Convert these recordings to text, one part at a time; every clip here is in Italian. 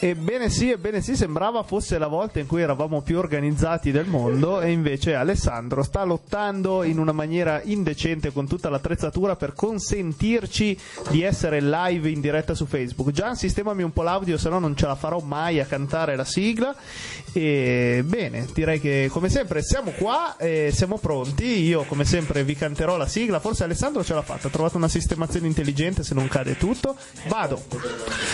Ebbene sì, ebbene sì, sembrava fosse la volta in cui eravamo più organizzati del mondo e invece Alessandro sta lottando in una maniera indecente con tutta l'attrezzatura per consentirci di essere live in diretta su Facebook. Gian, sistemami un po' l'audio, se no non ce la farò mai a cantare la sigla. E bene, direi che come sempre siamo qua e siamo pronti. Io come sempre vi canterò la sigla, forse Alessandro ce l'ha fatta, ha trovato una sistemazione intelligente se non cade tutto. Vado.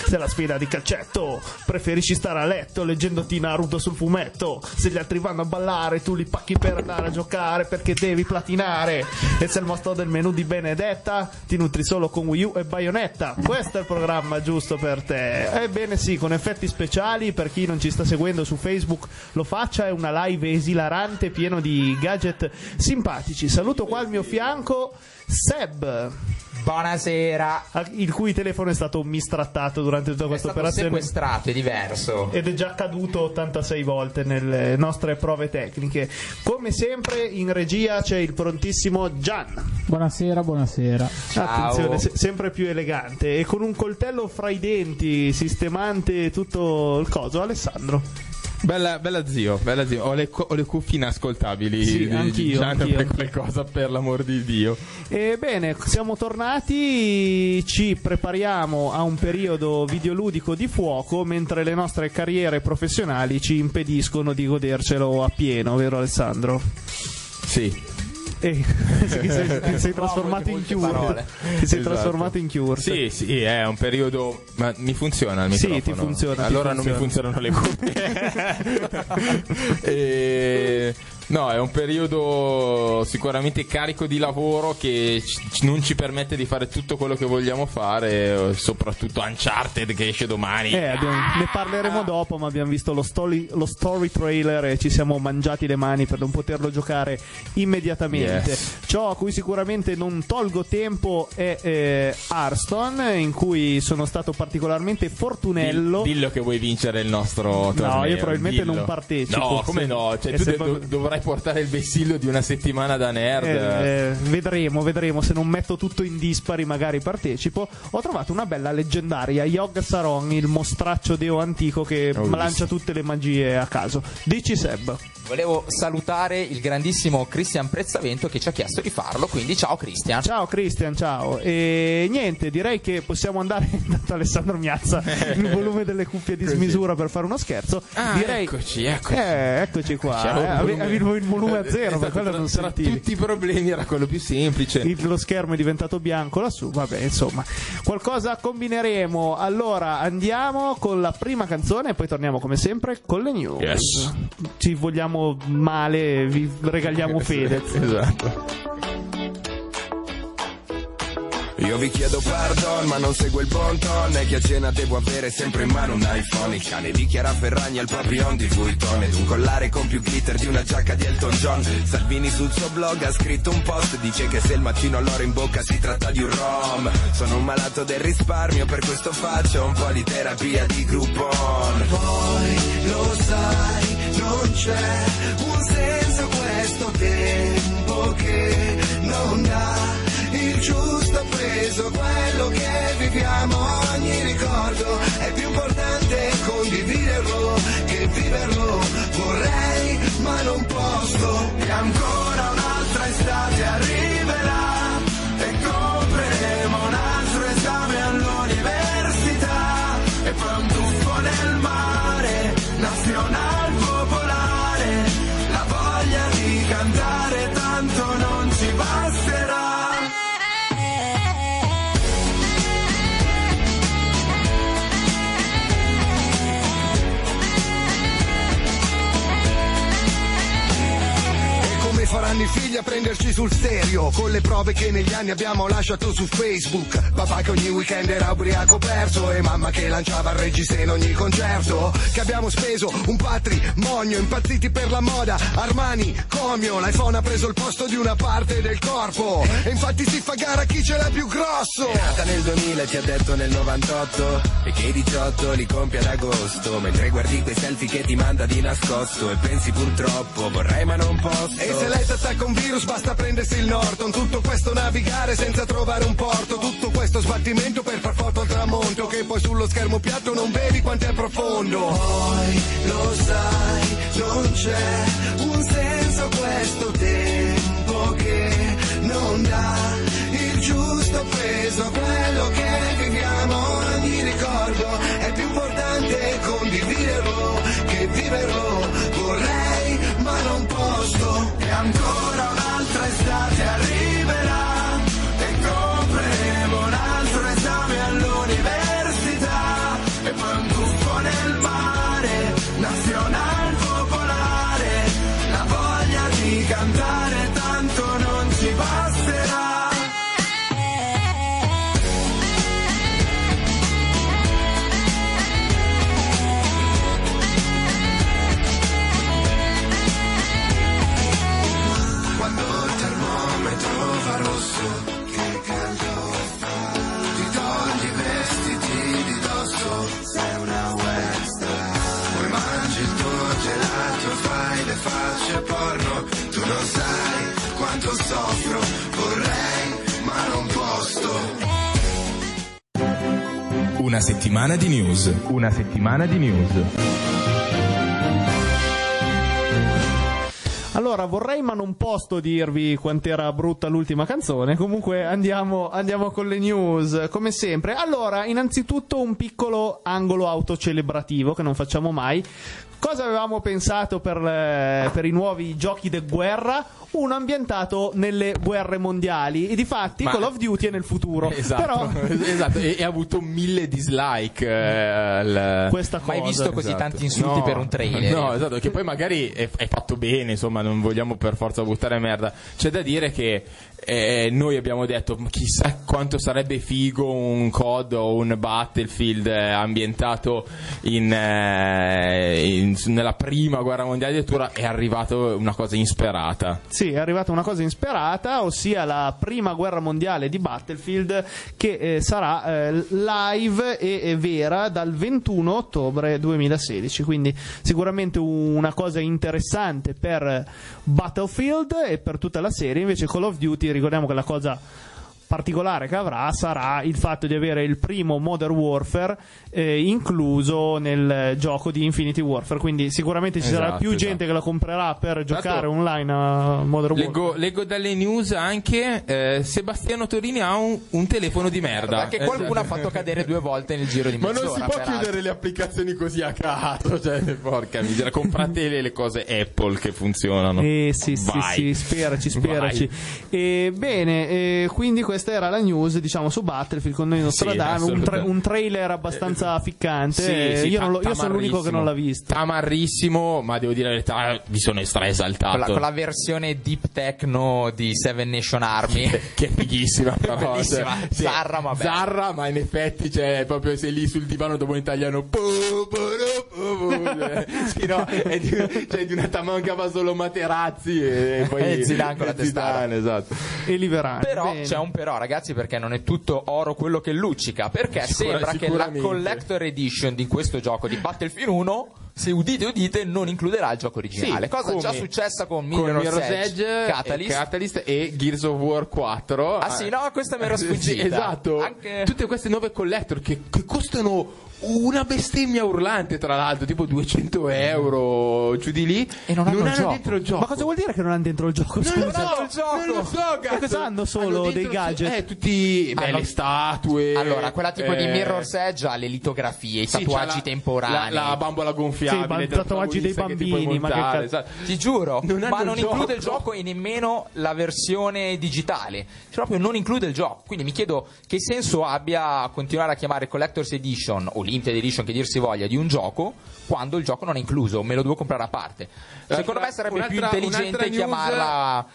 Se la sfida di calcetto preferisci stare a letto leggendoti Naruto sul fumetto. Se gli altri vanno a ballare, tu li pacchi per andare a giocare perché devi platinare. E se il mostro del menù di Benedetta ti nutri solo con Wii U e Bayonetta. Questo è il programma giusto per te. Ebbene sì, con effetti speciali, per chi non ci sta seguendo su Facebook lo faccia, è una live esilarante pieno di gadget simpatici. Saluto qua al mio fianco Seb. Buonasera. Il cui telefono è stato mistrattato durante tutta questa operazione. È sequestrato, è diverso. Ed è già caduto 86 volte nelle nostre prove tecniche. Come sempre in regia c'è il prontissimo Gian. Buonasera, buonasera. Ciao. Attenzione, se- sempre più elegante e con un coltello fra i denti sistemante tutto il coso. Alessandro. Bella, bella zio, bella zio. Ho le, ho le cuffie inascoltabili. Sì, anch'io, anch'io, per anch'io. qualcosa, per l'amor di Dio. Ebbene, siamo tornati, ci prepariamo a un periodo videoludico di fuoco mentre le nostre carriere professionali ci impediscono di godercelo appieno, vero Alessandro? Sì. E ti sei, ti sei trasformato in Cure. parole. Ti sei Esatto. trasformato in Cure. Sì, sì, è un periodo. Ma mi funziona il Sì, microfono? ti funziona, ti Allora non mi funziona. funzionano le cuffie. E- No, è un periodo sicuramente carico di lavoro che ci- non ci permette di fare tutto quello che vogliamo fare, soprattutto Uncharted che esce domani. Eh, abbiamo- ne parleremo dopo, ma abbiamo visto lo story, lo story trailer e ci siamo mangiati le mani per non poterlo giocare immediatamente. Yes. Ciò a cui sicuramente non tolgo tempo è eh, Hearthstone, in cui sono stato particolarmente fortunello. Dill- Dillo che vuoi vincere il nostro torneo. io probabilmente dillo. non partecipo. No, come no? Cioè, tu se de- fa- dovrai portare il vessillo di una settimana da nerd. Eh, eh, vedremo, vedremo. Se non metto tutto in dispari, magari partecipo. Ho trovato una bella leggendaria Yogg Saron, il mostraccio deo antico che Ho visto. lancia tutte le magie a caso. Dici Seb. Volevo salutare il grandissimo Cristian Prezzavento che ci ha chiesto di farlo, quindi ciao Cristian. Ciao Cristian, ciao. E niente, direi che possiamo andare. Intanto Alessandro mi alza il volume delle cuffie di smisura per fare uno scherzo. Ah, direi... eccoci, eccoci. Eh, eccoci qua. Eh, ave- volume- Avevo il volume a Eh, zero, per esatto, quello non tra sentivi. tutti i problemi era quello più semplice. Il- lo schermo è diventato bianco lassù, vabbè, insomma, qualcosa combineremo. Allora andiamo con la prima canzone e poi torniamo come sempre con le news. Yes. Ci vogliamo male, vi regaliamo Fedez. Esatto. Io vi chiedo pardon ma non seguo il bon ton. E che a cena devo avere sempre in mano un iPhone. Il cane di Chiara Ferragni al Papillon di Vuitton. Ed un collare con più glitter di una giacca di Elton John. Salvini sul suo blog ha scritto un post Dice che se il macino all'oro in bocca si tratta di un rom. Sono un malato del risparmio per questo faccio un po' di terapia di Groupon. Poi lo sai non c'è un senso questo tempo che non dà il giusto peso, quello che viviamo, ogni ricordo è più importante condividerlo che viverlo. Vorrei, ma non posso. E ancora come faranno i figli a prenderci sul serio. Con le prove che negli anni abbiamo lasciato su Facebook. Papà che ogni weekend era ubriaco perso E mamma che lanciava il regista in ogni concerto. Che abbiamo speso un patrimonio Impazziti per la moda. Armani, Comio L'iPhone ha preso il posto di una parte del corpo. E infatti si fa gara chi ce l'ha più grosso. È nata nel 2000 ti ha detto nel 98 E che i 18 li compie ad agosto. Mentre guardi quei selfie che ti manda di nascosto. E pensi purtroppo vorrei ma non posso. E se lei attacca un virus basta prendersi il Norton. Tutto questo navigare senza trovare un porto. Tutto questo sbattimento per far foto al tramonto. Che poi sullo schermo piatto non vedi quanto è profondo. Poi lo sai, non c'è un senso questo tempo che non dà il giusto peso a quello che settimana di news. Una settimana di news. Allora, vorrei ma non posso dirvi quant'era brutta l'ultima canzone. Comunque andiamo, andiamo con le news, come sempre. Allora, innanzitutto un piccolo angolo autocelebrativo che non facciamo mai. Cosa avevamo pensato per, eh, per i nuovi giochi di guerra? Uno ambientato nelle guerre mondiali. E difatti Ma- Call of Duty è nel futuro. Esatto, Però esatto. E, ha avuto mille dislike. eh, il- questa cosa. Mai visto così Esatto. tanti insulti No, per un trailer. No, esatto, che poi magari è, è fatto bene, insomma, non vogliamo per forza buttare merda. C'è da dire che eh, noi abbiamo detto "Ma chissà quanto sarebbe figo un COD o un Battlefield eh, ambientato in, eh, in- nella prima guerra mondiale addirittura è arrivato una cosa insperata. Sì, è arrivata una cosa insperata, ossia la prima guerra mondiale di Battlefield che eh, sarà eh, live e vera dal 21 ottobre 2016. Quindi sicuramente una cosa interessante per Battlefield e per tutta la serie. Invece Call of Duty, ricordiamo che la cosa particolare che avrà sarà il fatto di avere il primo Modern Warfare eh, incluso nel gioco di Infinity Warfare quindi sicuramente ci sarà Esatto, più esatto. gente che la comprerà per giocare L'altro- online a Modern Warfare Leggo, leggo dalle news anche eh, Sebastiano Torini ha un, un telefono di merda. Perché qualcuno ha fatto cadere due volte nel giro di Ma mezz'ora. non si può chiudere le applicazioni così a caso, cioè, porca miseria, comprate le, le cose Apple che funzionano. Eh sì, sì, Vai. sì, speraci, speraci. Vai. E, bene, e quindi questa era la news, diciamo, su Battlefield con noi Nostradamus, un, tra- un trailer abbastanza ficcante. Sì, eh, sì, io, ta- non lo- io sono l'unico che non l'ha visto. Tamarrissimo, ma devo dire la verità, mi sono stra esaltato. Con la, con la versione deep techno di Seven Nation Army. che è fighissima però, Bellissima. cioè, sì, Zarra, ma bella. Zarra ma in effetti cioè proprio sei lì sul divano dopo in italiano sì, no, è di, cioè, di una tamancava solo Materazzi e poi E Zidane con la testata. Zidane, esatto E Liverani. Però Bene. c'è un però, ragazzi, perché non è tutto oro quello che luccica. Perché sembra che la collector edition di questo gioco di Battlefield 1, se udite udite, non includerà il gioco originale. Sì, Cosa già successa con Mirror's Mirror's Edge, Edge, Catalyst. e, Catalyst e Gears of War 4 Ah, sì, no, questa mi era Sì, sfuggita. esatto Anche- tutte queste nuove collector che, che costano una bestemmia urlante tra l'altro tipo 200 euro giù di lì E non hanno il gioco. dentro il gioco Ma cosa vuol dire che non hanno dentro il gioco? non lo Scusa. so, il gioco. non lo so, cazzo. cosa hanno solo? dentro Dei gadget? Eh, tutti beh, Hanno- le statue. Allora, quella tipo di eh, Mirror's Edge ha le litografie, i sì, tatuaggi la- temporanei. La, la bambola gonfiabile. Sì, del tatuaggi dei ti bambini, ma che montare, cazzo. esatto. Ti giuro, Non hanno ma non gioco. include il gioco e nemmeno la versione digitale. Proprio non include il gioco. Quindi mi chiedo che senso abbia continuare a chiamare Collector's Edition o Limited Edition che dir si voglia di un gioco quando il gioco non è incluso, me lo devo comprare a parte. Secondo me sarebbe più intelligente chiamarla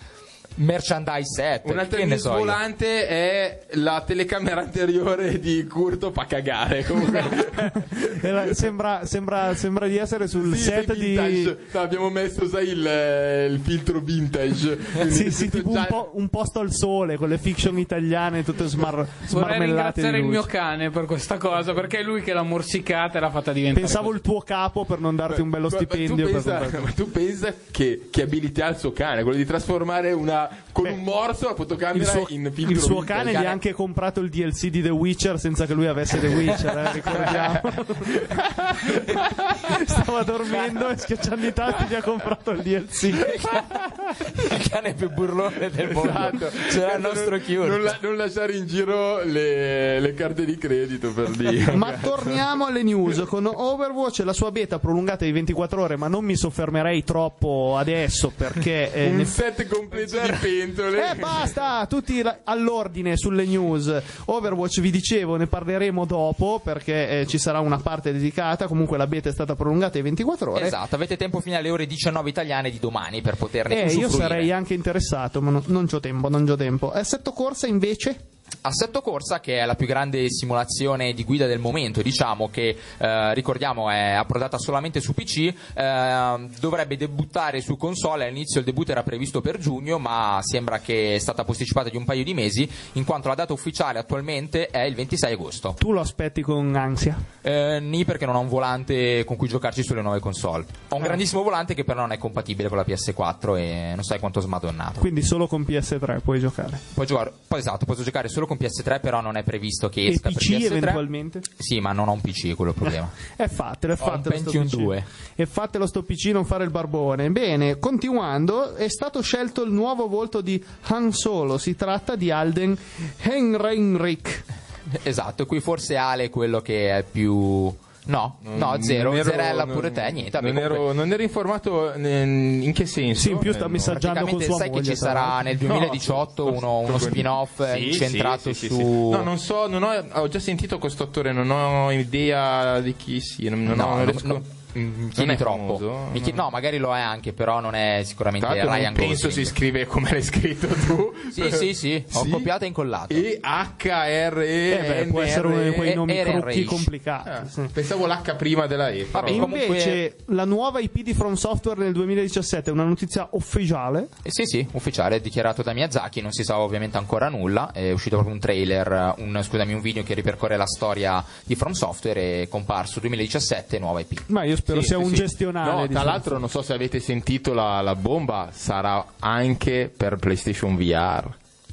merchandise set. Un'altra che ne so io. volante è la telecamera anteriore di Curto fa cagare. Sembra, sembra, sembra di essere sul Sì, set di. No, abbiamo messo, sai, il, eh, il filtro vintage. Sì, sì, tipo un, già- po- un posto al sole con le fiction italiane tutte smar- Vorrei smarmellate ringraziare di il mio cane per questa cosa, perché è lui che l'ha morsicata e l'ha fatta diventare. Pensavo così. il tuo capo per non darti un bello Ma- ma stipendio. tu pensa, ma tu pensa che, che abilità ha il suo cane, quello di trasformare una, con un morso, la Il fotocamera suo, in filtro il suo cane gli ha anche comprato il DLC di The Witcher senza che lui avesse The Witcher, eh, ricordiamo. Stava dormendo e schiacciando i tasti gli ha comprato il DLC. Il cane più burlone del mondo. Esatto. C'era il nostro non, Cure. non la- non lasciare in giro le, le carte di credito per dire. Ma torniamo alle news con Overwatch e la sua beta prolungata di 24 ore, ma non mi soffermerei troppo adesso perché eh, un ne- set completo di pentole. Eh basta, tutti all'ordine sulle news. Overwatch vi dicevo, ne parleremo dopo perché eh, ci sarà una parte dedicata, comunque la beta è stata prolungata di 24 ore. Esatto, avete tempo fino alle ore 19 italiane di domani per poterne Eh, io usufruire. sarei anche interessato, ma no- non c'ho tempo, non c'ho tempo. Assetto corsa invece? Assetto Corsa, che è la più grande simulazione di guida del momento, diciamo che eh, ricordiamo è approdata solamente su PC, eh, dovrebbe debuttare su console. All'inizio il debutto era previsto per giugno, ma sembra che è stata posticipata di un paio di mesi, in quanto la data ufficiale attualmente è il 26 agosto. Tu lo aspetti con ansia. Eh, ni perché non ho un volante con cui giocarci sulle nuove console. Ho Ah. un grandissimo volante che però non è compatibile con la PS4 e non sai quanto smadonnato. Quindi solo con PS3 puoi giocare. Puoi giocare, poi esatto, posso giocare solo con PS3, però non è previsto che E esca per PC PS3. eventualmente? Sì, ma non ho un PC, quello è il problema. E fatelo, e Ho un fatelo sto Pentium PC. 2. E fatelo sto PC, non fare il barbone. Bene, continuando, è stato scelto il nuovo volto di Han Solo. Si tratta di Alden Henrik. Esatto, qui forse Ale è quello che è più... No, no, zero, ero- zerella non- pure te, niente. vabbè, Non ero, comunque, non ero informato eh, in che senso. Sì, in più sta Eh, messaggiando con sua sai moglie. che ci sarà nel 2018 No, uno, uno spin-off Sì, incentrato sì, sì, su... sì, sì. No, non so, non ho, ho già sentito questo attore, non ho idea di chi sia. Non, non No, ho, riesco- non- Mm, chiedi non è troppo. famoso, Mi chiedi- no, magari lo è anche, però non è sicuramente Ryan non penso Gosling. si scrive come l'hai scritto tu. Sì, sì, sì, ho Sì? copiato e incollato. E H-R-E. Eh beh, può essere uno di quei E- nomi crocchi complicati. Ah. Pensavo l'H prima della E. Vabbè, E comunque- invece la nuova IP di From Software nel 2017 è una notizia ufficiale. Eh, sì, sì, ufficiale, è dichiarato da Miyazaki, non si sa ovviamente ancora nulla, è uscito proprio un trailer, un, scusami, un video che ripercorre la storia di From Software e è comparso 2017, nuova IP. Ma io spero Sì, sia sì, un sì. gestionale. No, di tra l'altro, non so se avete sentito la, la bomba, sarà anche per PlayStation VR.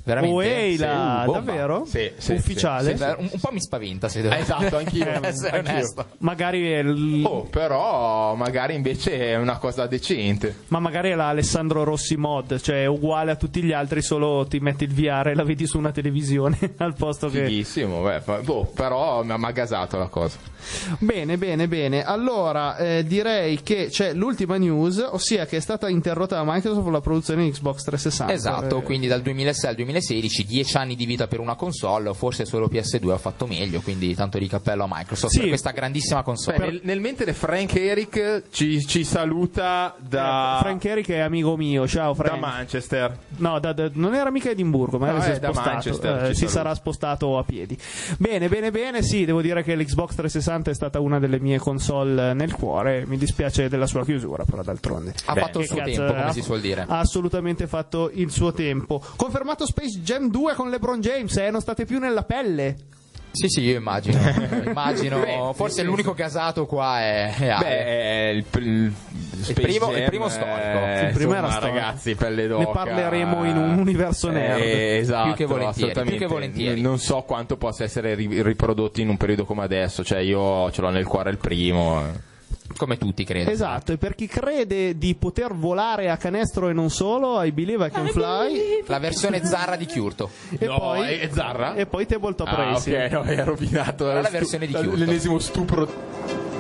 Veramente? Oh, là, Sì, davvero? Sì, sì, Ufficiale? Sì, un, un po' mi spaventa, se devo Eh, esatto, anch'io. essere anch'io. onesto. Magari è il- Oh, però magari invece è una cosa decente. Ma magari è la Alessandro Rossi mod, cioè è uguale a tutti gli altri, solo ti metti il VR e la vedi su una televisione al posto che. Fighissimo, beh, boh, però mi ha mi ha gasato la cosa. Bene, bene, bene. Allora, eh, direi che c'è l'ultima news, ossia che è stata interrotta da Microsoft la produzione di Xbox 360. Esatto, Eh, quindi dal 2006 al 2016, 10 anni di vita per una console, forse solo PS2 ha fatto meglio, quindi tanto di cappello a Microsoft Sì. per questa grandissima console. Beh, nel, nel mentre Frank Eric ci, ci saluta da, ecco, Frank Eric è amico mio, ciao da Frank. Manchester. No, da- da- non era mica Edimburgo, magari No, si è è da spostato. Eh, si sarà spostato a piedi. Bene, bene, bene. Sì, devo dire che l'Xbox 360 è stata una delle mie console nel cuore. Mi dispiace della sua chiusura, però d'altronde. ha fatto il suo cazzo, tempo, come ha- si suol dire. Ha assolutamente fatto il suo tempo. Confermato Space Jam 2 con LeBron James, eh, non state più nella pelle. Sì, sì, io immagino. immagino Beh, forse sì, l'unico gasato qua è, è Ale. Beh, è il, pr- il Space primo- il primo storico. eh, Il primo era insomma, storico. ragazzi, pelle d'oca. Ne parleremo in un universo nerd. Eh, esatto, Più che volentieri, assolutamente. più che volentieri. Non so quanto possa essere ri- riprodotto in un periodo come adesso. Cioè, io ce l'ho nel cuore il primo. Come tutti credo. Esatto, e per chi crede di poter volare a canestro e non solo, I Believe I Can Fly. La versione zarra di Chiurto. E No, poi, è- è Zarra? E poi Tabletop Ah, Racing. ok, no, è rovinato. Era la stu- versione di Kyoto. L'ennesimo stupro.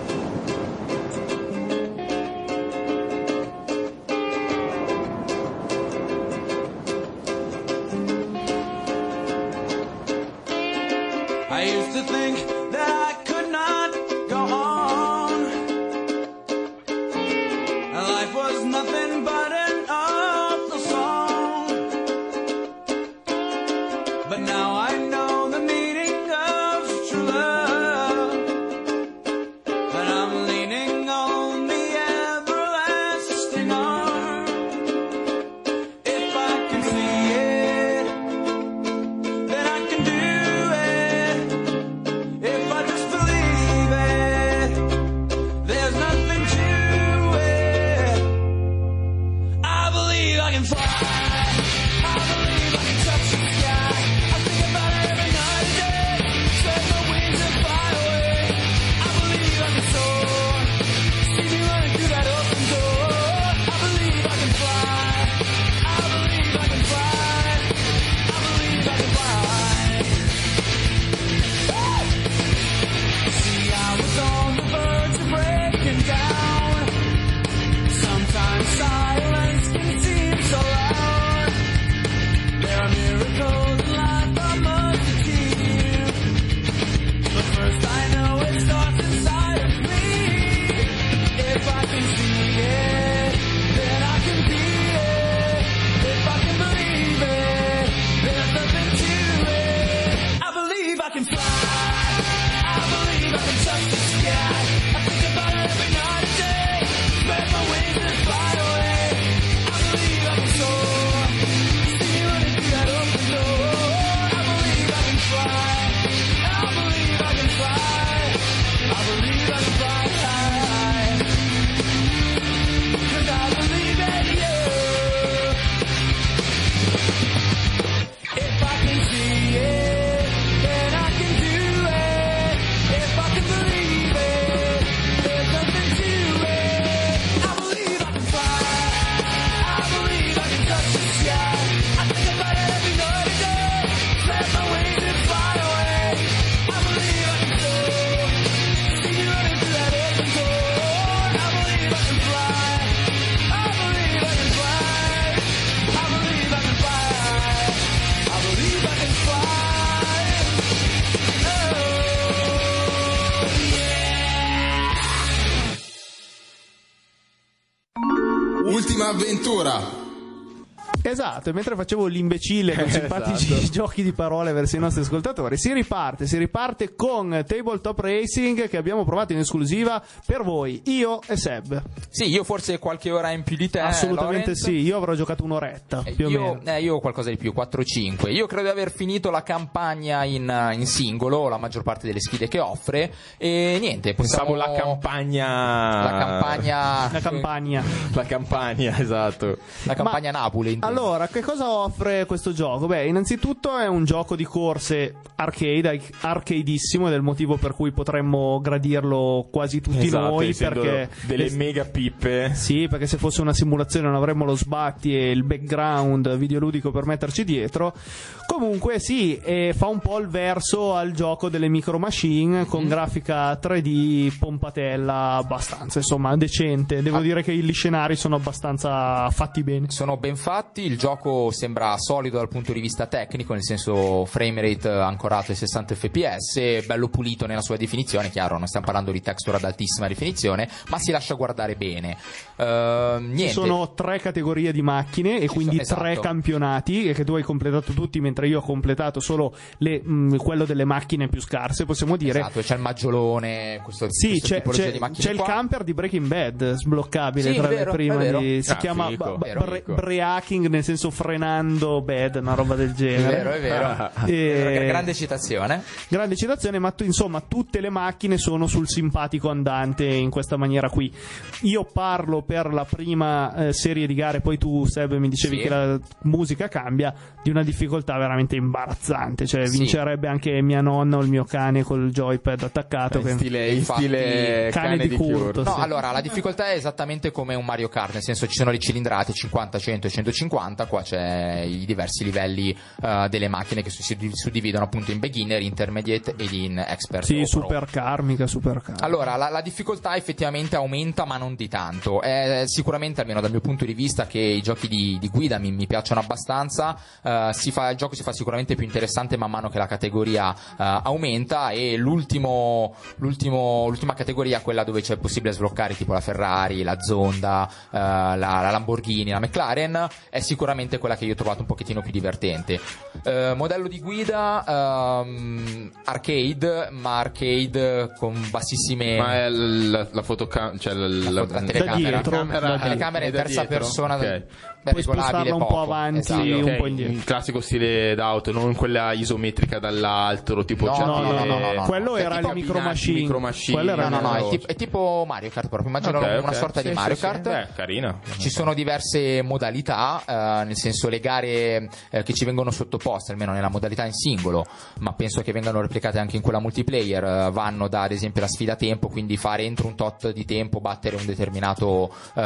I can fly. I believe I can touch the sky. Ultima avventura. Esatto, e mentre facevo l'imbecille con simpatici giochi di parole verso i nostri ascoltatori, si riparte, si riparte con Tabletop Racing che abbiamo provato in esclusiva per voi, io e Seb. Sì, io forse qualche ora in più di te. Assolutamente Lorenz. sì, io avrò giocato un'oretta, Eh, più o io, meno. eh, io qualcosa di più, 4-5. Io credo di aver finito la campagna in, eh, in singolo, la maggior parte delle sfide che offre. E niente, Pensavo possiamo... la campagna. La campagna. La campagna. La campagna, esatto. La campagna Napoli. intendo. Allora, che cosa offre questo gioco? Beh, innanzitutto è un gioco di corse arcade, arcadeissimo, ed è il motivo per cui potremmo gradirlo quasi tutti Esatto, noi, perché... delle mega pippe. Sì, perché se fosse una simulazione non avremmo lo sbatti e il background videoludico per metterci dietro. Comunque sì, e fa un po' il verso al gioco delle micro machine con Mhm. grafica 3D pompatella abbastanza, insomma, decente. Ah. Devo dire che gli scenari sono abbastanza fatti bene. Sono ben fatti, il gioco sembra solido dal punto di vista tecnico, nel senso frame rate ancorato ai 60 fps, bello pulito nella sua definizione, chiaro, non stiamo parlando di texture ad altissima definizione, ma si lascia guardare bene. Ehm, Ci niente. sono tre categorie di macchine e quindi tre esatto. campionati e che tu hai completato tutti mentre io ho completato solo le, mh, quello delle macchine più scarse, possiamo dire. Esatto, c'è il maggiolone, questo, Sì, questa c'è, c'è- di macchine c'è il camper di Breaking Bad sbloccabile Sì, tra vero, le prime di- si Ah, chiama figo, b- vero, bre- breaking nel senso frenando bad una roba del È genere vero, è vero. E- Gra- Grande citazione. grande citazione ma tu- insomma tutte le macchine sono sul simpatico andante in questa maniera qui io parlo per la prima eh, serie di gare poi tu Seb mi dicevi Sì. che la musica cambia di una difficoltà veramente imbarazzante cioè Sì. vincerebbe anche mia nonna o il mio cane col joypad attaccato In stile, in stile cane cane, di di, culto. No, Sì. allora la difficoltà è esattamente come un Mario Kart, nel senso ci sono le cilindrate 50, 100 e 150, qua c'è i diversi livelli eh, delle macchine che si suddividono appunto in beginner, intermediate ed in expert. sì o pro. supercar mica supercar Allora, la, la difficoltà effettivamente aumenta, ma non di tanto. È sicuramente, almeno dal mio punto di vista, che i giochi di, di guida mi, mi piacciono abbastanza. si fa- il gioco si fa sicuramente più interessante man mano che la categoria eh, aumenta. E l'ultimo, l'ultimo- l'ultima categoria, quella dove c'è possibile sbloccare, tipo la Ferrari, la Zonda, la, la Lamborghini, la McLaren, è sicuramente quella che io ho trovato un pochettino più divertente. Eh, modello di guida ehm, arcade, ma arcade con bassissime. Ma è la, la fotocamera, cioè la, La fo- la telecamera. dietro, la telecamera è in terza dietro? persona Ok. Beh, Puoi spostarla un po' poco. avanti, Esatto. un po' indietro. il classico stile d'auto, non quella isometrica dall'altro, tipo No, c'è no, no, no, no, no. quello È era il micro machine, micro machine. Quello era No, no, no, è tipo, è tipo Mario Kart proprio, immagino Ok, una sorta di Sì, Mario sì, Kart. Sì. Beh, carina. Ci sono diverse modalità, eh, nel senso le gare eh, che ci vengono sottoposte, almeno nella modalità in singolo, ma penso che vengano replicate anche in quella multiplayer, eh, vanno da ad esempio la sfida tempo, quindi fare entro un tot di tempo battere un determinato eh,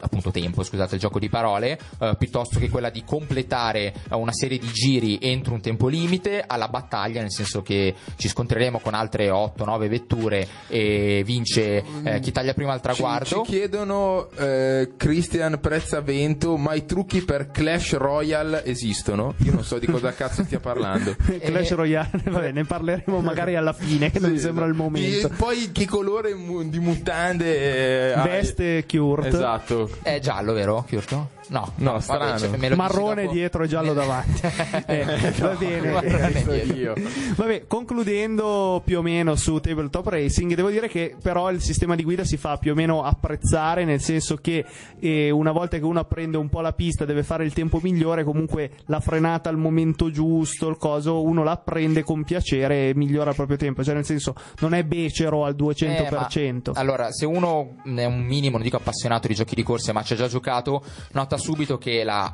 appunto tempo, scusate, il gioco di parole, eh, piuttosto che quella di completare eh, una serie di giri entro un tempo limite, alla battaglia, nel senso che ci scontreremo con altre 8-9 vetture e vince eh, chi taglia prima il Ci, traguardo. ci chiedono eh, Christian Prezzavento, ma i trucchi per Clash Royale esistono? Io non so di cosa cazzo stia parlando. Clash Royale, vabbè, ne parleremo magari alla fine, che non mi sembra il momento. E poi che colore mu- di mutande eh? Veste Kurt, Esatto. È giallo, vero, now. No, No, vabbè, strano. cioè, lo dici marrone dopo. dietro e giallo davanti. Eh, va bene. Marrone So dietro. io. Vabbè, concludendo più o meno su Tabletop Racing, devo dire che però il sistema di guida si fa più o meno apprezzare, nel senso che eh, una volta che uno apprende un po' la pista, deve fare il tempo migliore, comunque la frenata al momento giusto, il coso, uno la apprende con piacere e migliora il proprio tempo, cioè nel senso non è becero al 200%. Eh, ma, allora, se uno è un minimo, non dico appassionato di giochi di corsa, ma ci ha già giocato, nota subito che la.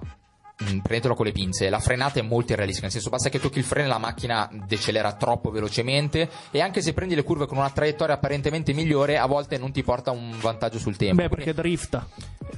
Mm, Prendetelo con le pinze, la frenata è molto irrealistica, nel senso basta che tocchi il freno e la macchina decelera troppo velocemente e anche se prendi le curve con una traiettoria apparentemente migliore a volte non ti porta un vantaggio sul tempo. Beh, Quindi- perché drifta.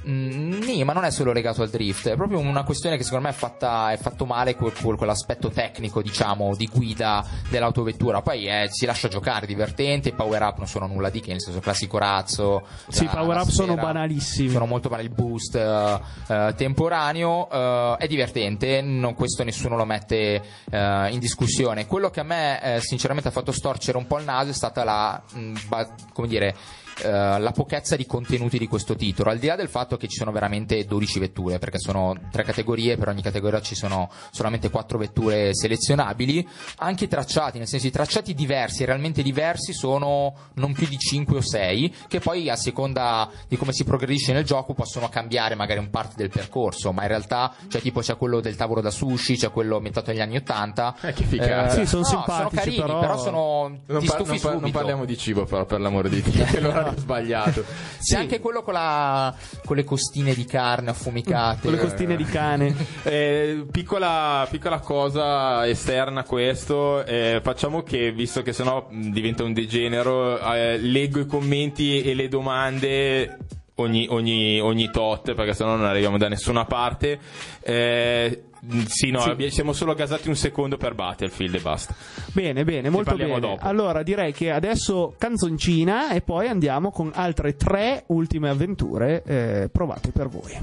Mm, sì, ma non è solo legato al drift, è proprio una questione che secondo me è, fatta, è fatto male quel- quel- quell'aspetto tecnico, diciamo, di guida dell'autovettura. Poi eh, si lascia giocare, divertente, i power up non sono nulla di che, nel senso classico razzo. Sì, i la- power up sono banalissimi. Sono molto banali, il boost eh, eh, temporaneo, è divertente, non- questo nessuno lo mette eh, in discussione. Quello che a me eh, sinceramente ha fatto storcere un po' il naso è stata la, mh, ba- come dire, eh, la pochezza di contenuti di questo titolo, al di là del fatto che ci sono veramente 12 vetture, perché sono tre categorie, per ogni categoria ci sono solamente 4 vetture selezionabili, anche i tracciati, nel senso i tracciati diversi, realmente diversi, sono non più di 5 o 6, che poi a seconda di come si progredisce nel gioco possono cambiare magari un parte del percorso, ma in realtà cioè, tipo c'è quello del tavolo da sushi, c'è quello ambientato negli anni 80. Eh, che figata. Sì, sono no, simpatici, sono carini, però- sono Non, ti par- stufi non par- non parliamo di cibo, però, per l'amore di Dio, che è sbagliato. C'è anche quello con, la, con le costine di carne affumicate. Con le costine di cane. Eh, piccola, piccola cosa esterna a questo, eh, facciamo che, visto che sennò mh, diventa un degenero, eh, leggo i commenti e le domande ogni, ogni, ogni tot, perché sennò non arriviamo da nessuna parte. Eh, sì, no, Sì. siamo solo gasati un secondo per Battlefield e basta. Bene, bene, molto bene. dopo. Allora direi che adesso canzoncina e poi andiamo con altre tre ultime avventure eh, provate per voi.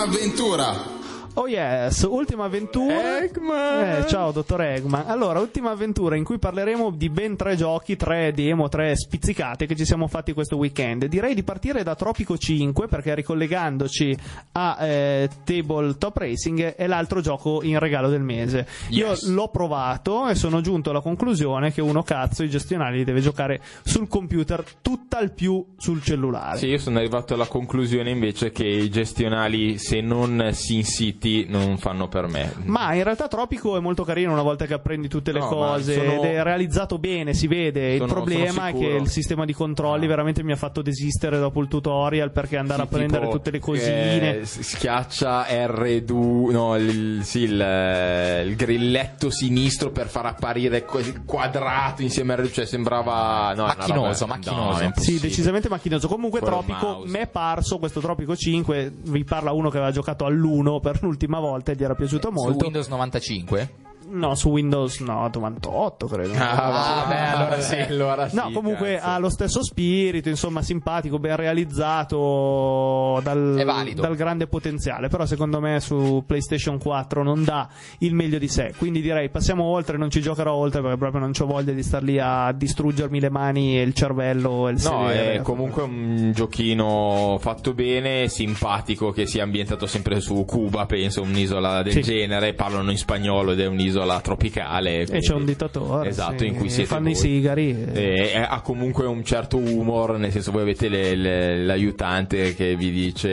Ultima avventura. Oh yes, ultima avventura. Eh, ciao dottor Eggman. Allora, ultima avventura in cui parleremo di ben tre giochi, tre demo, tre spizzicate che ci siamo fatti questo weekend. Direi di partire da Tropico 5 perché ricollegandoci a eh, Table Top Racing è l'altro gioco in regalo del mese. Yes. Io l'ho provato e sono giunto alla conclusione che uno cazzo i gestionali li deve giocare sul computer, tutt'al più sul cellulare. Sì, io sono arrivato alla conclusione invece che i gestionali, se non Sin City, non fanno per me. Ma in realtà Tropico è molto carino una volta che apprendi tutte le No, cose sono- ed è realizzato bene, si vede. Il Sono- problema sono è che il sistema di controlli veramente mi ha fatto desistere dopo il tutorial perché andare Sì, a prendere tutte le cosine. schiaccia R2, no, il, sì, il, eh, il grilletto sinistro per far apparire il quadrato insieme al cioè sembrava no, Macchinoso, macchinoso. no, Sì, decisamente macchinoso. Comunque, un Tropico mi è parso questo Tropico 5. Vi parla uno che aveva giocato all'1 per l'ultima volta e gli era piaciuto Su molto. Windows 95? No, su Windows no, 98 credo. Ah, beh, allora sì. allora sì, No, comunque cazzo. ha lo stesso spirito, insomma, simpatico, ben realizzato dal, È dal grande potenziale. Però secondo me su PlayStation 4 non dà il meglio di sé. Quindi direi passiamo oltre, non ci giocherò oltre perché proprio non ho voglia di star lì a distruggermi le mani e il cervello e il No, sedere. è comunque un giochino fatto bene, simpatico, che sia ambientato sempre su Cuba, penso, un'isola del Sì. genere, parlano in spagnolo ed è un'isola tropicale. E c'è un dittatore. Esatto, sì, in cui siete fanno i voi. sigari. E ha comunque un certo humor, nel senso voi avete le- le- l'aiutante che vi dice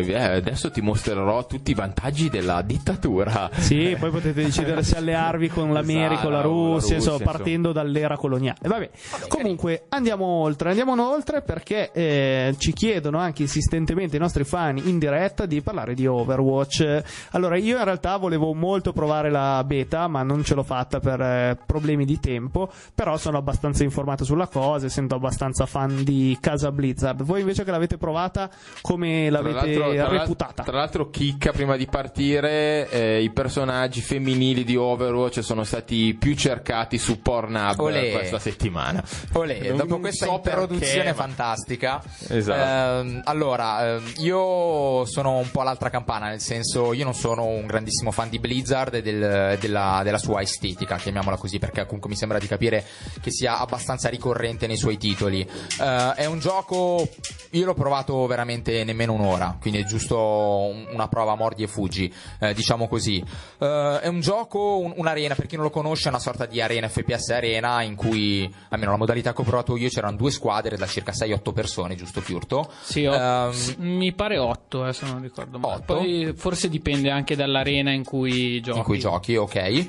eh, adesso ti mostrerò tutti i vantaggi della dittatura. Sì, poi potete decidere se allearvi con l'America o la Esatto, la Russia, insomma, Russia, partendo dall'era coloniale. Vabbè, comunque andiamo oltre, andiamo oltre perché eh, ci chiedono anche insistentemente i nostri fan in diretta di parlare di Overwatch. Allora, io in realtà volevo molto provare la beta, ma non ce l'ho fatta per eh, problemi di tempo, però sono abbastanza informato sulla cosa e sento abbastanza fan di Casa Blizzard. Voi invece che l'avete provata, come Tra l'avete tra l'al- reputata? Tra l'altro, chicca prima di partire, eh, i personaggi femminili di Overwatch sono stati più cercati su Pornhub Olè. questa settimana. Olè, Non dopo questa so introduzione perché, ma- fantastica, Esatto. ehm, allora ehm, io sono un po' all'altra campana, nel senso io non sono un grandissimo fan di Blizzard e del- della, della sua estetica, chiamiamola così, perché comunque mi sembra di capire che sia abbastanza ricorrente nei suoi titoli. Eh, è un gioco, io l'ho provato veramente nemmeno un'ora, quindi è giusto un- una prova mordi e fuggi, eh, diciamo così. Eh, è un gioco, un- un'arena, per chi non lo conosce, è una sorta di arena FPS arena in cui, almeno la modalità che ho provato io, c'erano due squadre da circa 6-8 persone, giusto Fiurto? Sì, ho- Ehm, s- mi pare 8, se non ricordo male. Otto? Poi forse dipende anche dall'arena in cui giochi. in cui giochi, ok, eh,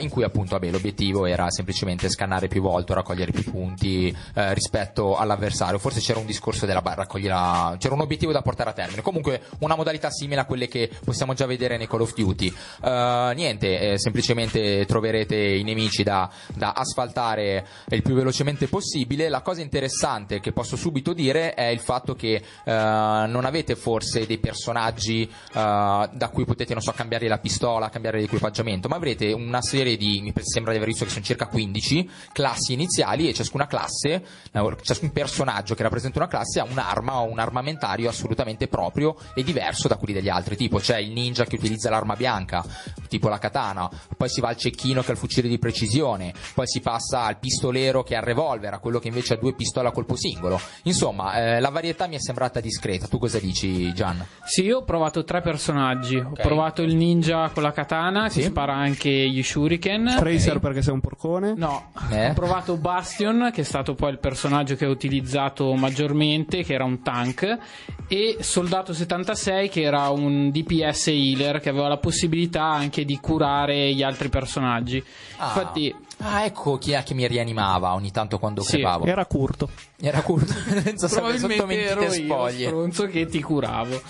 in cui appunto vabbè, l'obiettivo era semplicemente scannare più volte raccogliere più punti eh, rispetto all'avversario. Forse c'era un discorso della barra, raccogliere, c'era un obiettivo da portare a termine. Comunque una modalità simile a quelle che possiamo già vedere nei Call of Duty. Eh, niente, eh, semplicemente troverete i nemici da, da asfaltare il più velocemente possibile. La cosa interessante che posso subito dire è il fatto che eh, non avete forse dei personaggi eh, da cui potete, non so, cambiare la pistola, cambiare l'equipaggiamento, ma avrete una serie di, mi sembra di aver visto che sono circa 15 classi iniziali e ciascuna classe, eh, ciascun personaggio che rappresenta una classe ha un'arma o un armamentario assolutamente proprio e diverso da quelli degli altri. Tipo c'è il ninja che utilizza l'arma bianca, tipo la katana, poi si va al cecchino che ha il fucile di precisione, poi si passa al pistolero che ha il revolver, a quello che invece ha due pistole a colpo singolo. Insomma, eh, la varietà mi è sembrata discreta. Tu cosa dici, Gian? Sì, io ho provato tre personaggi. Ho Ok. provato il ninja con la katana, Sì. che spara anche gli shuriken. Tracer perché sei un porcone? No, Eh? ho provato Bastion, che è stato poi il personaggio che ho utilizzato maggiormente, che era un tank, e Soldato 76, che era un DPS healer, che aveva la possibilità anche di curare gli altri personaggi. Ah. Infatti, Ah, ecco chi è che mi rianimava ogni tanto quando Sì, crepavo. Era curto. Era curto, senza probabilmente ero io, spoglie. stronzo che ti curavo.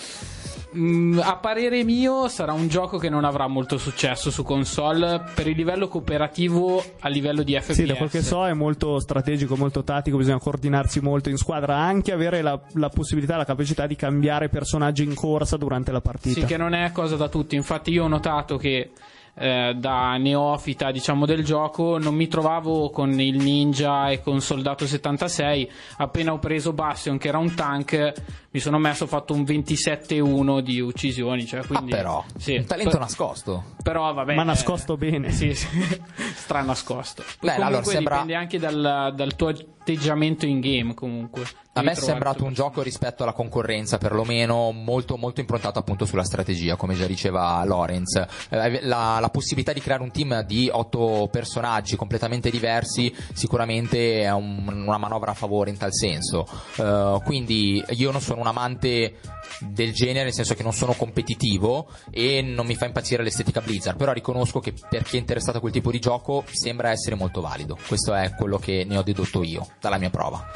Mm, a parere mio sarà un gioco che non avrà molto successo su console per il livello cooperativo a livello di FPS. Sì, da quel che so è molto strategico, molto tattico, bisogna coordinarsi molto in squadra, anche avere la, la possibilità, la capacità di cambiare personaggi in corsa durante la partita. Sì, che non è cosa da tutti. Infatti, io ho notato che eh, da neofita, diciamo, del gioco, non mi trovavo con il ninja e con Soldato 76. Appena ho preso Bastion, che era un tank, mi sono messo, ho fatto un 27-1 di uccisioni. Cioè, quindi, ah, però, sì. un talento Per- nascosto. Però vabbè. Ma nascosto bene. Sì, sì. Stranascosto. Beh, Comunque allora sembra- dipende anche dal, dal tuo atteggiamento in game, comunque. A me è sembrato un gioco rispetto alla concorrenza, perlomeno molto, molto improntato appunto sulla strategia, come già diceva Lorenz. Eh, La, la possibilità di creare un team di otto personaggi completamente diversi sicuramente è un- una manovra a favore in tal senso. Eh, quindi io non sono un amante del genere, nel senso che non sono competitivo e non mi fa impazzire l'estetica Blizzard, però riconosco che per chi è interessato a quel tipo di gioco sembra essere molto valido. Questo è quello che ne ho dedotto io dalla mia prova.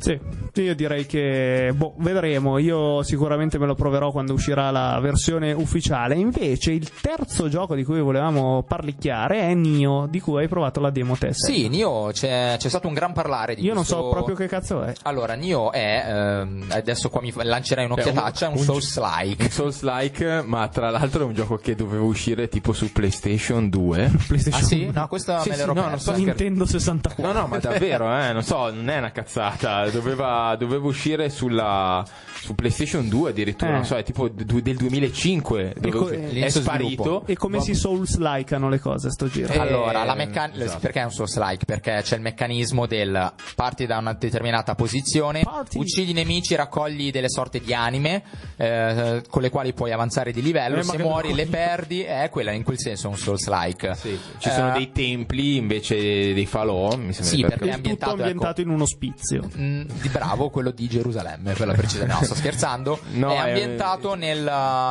Sì, io direi che boh, vedremo. Io sicuramente me lo proverò quando uscirà la versione ufficiale. Invece, il terzo gioco di cui volevamo parlicchiare è Nio, di cui hai provato la demo test. Sì, Nio c'è, c'è stato un gran parlare di Io non questo- so proprio che cazzo è. Allora, Nio è ehm, adesso qua mi lancerai un'occhiataccia, è un, un- Souls-like. Un Souls-like, ma tra l'altro è un gioco che doveva uscire tipo su PlayStation 2. PlayStation Ah sì? No, questa Sì, me sì, l'ero no, non so Nintendo 64. No, no, ma davvero, eh, non so, non è una cazzata. Doveva, doveva uscire sulla, su PlayStation 2 addirittura, Eh. non so, è tipo du- del 2005. dove co- è l'inizio sparito. sviluppo. E come si Souls-likeano le cose sto giro? Eh, Allora, la meccan- esatto. perché è un Souls-like? Perché c'è il meccanismo del parti da una determinata posizione, Parti. uccidi i nemici, raccogli delle sorte di anime eh, con le quali puoi avanzare di livello, Eh, ma se muori le perdi, è quella in quel senso è un Souls-like. Sì, ci sono Eh, dei templi invece dei falò, mi sembra Sì, perché è ambientato, tutto ambientato in un ospizio. Mm, di bravo quello di Gerusalemme per la precisione no sto scherzando No, è è- ambientato nel,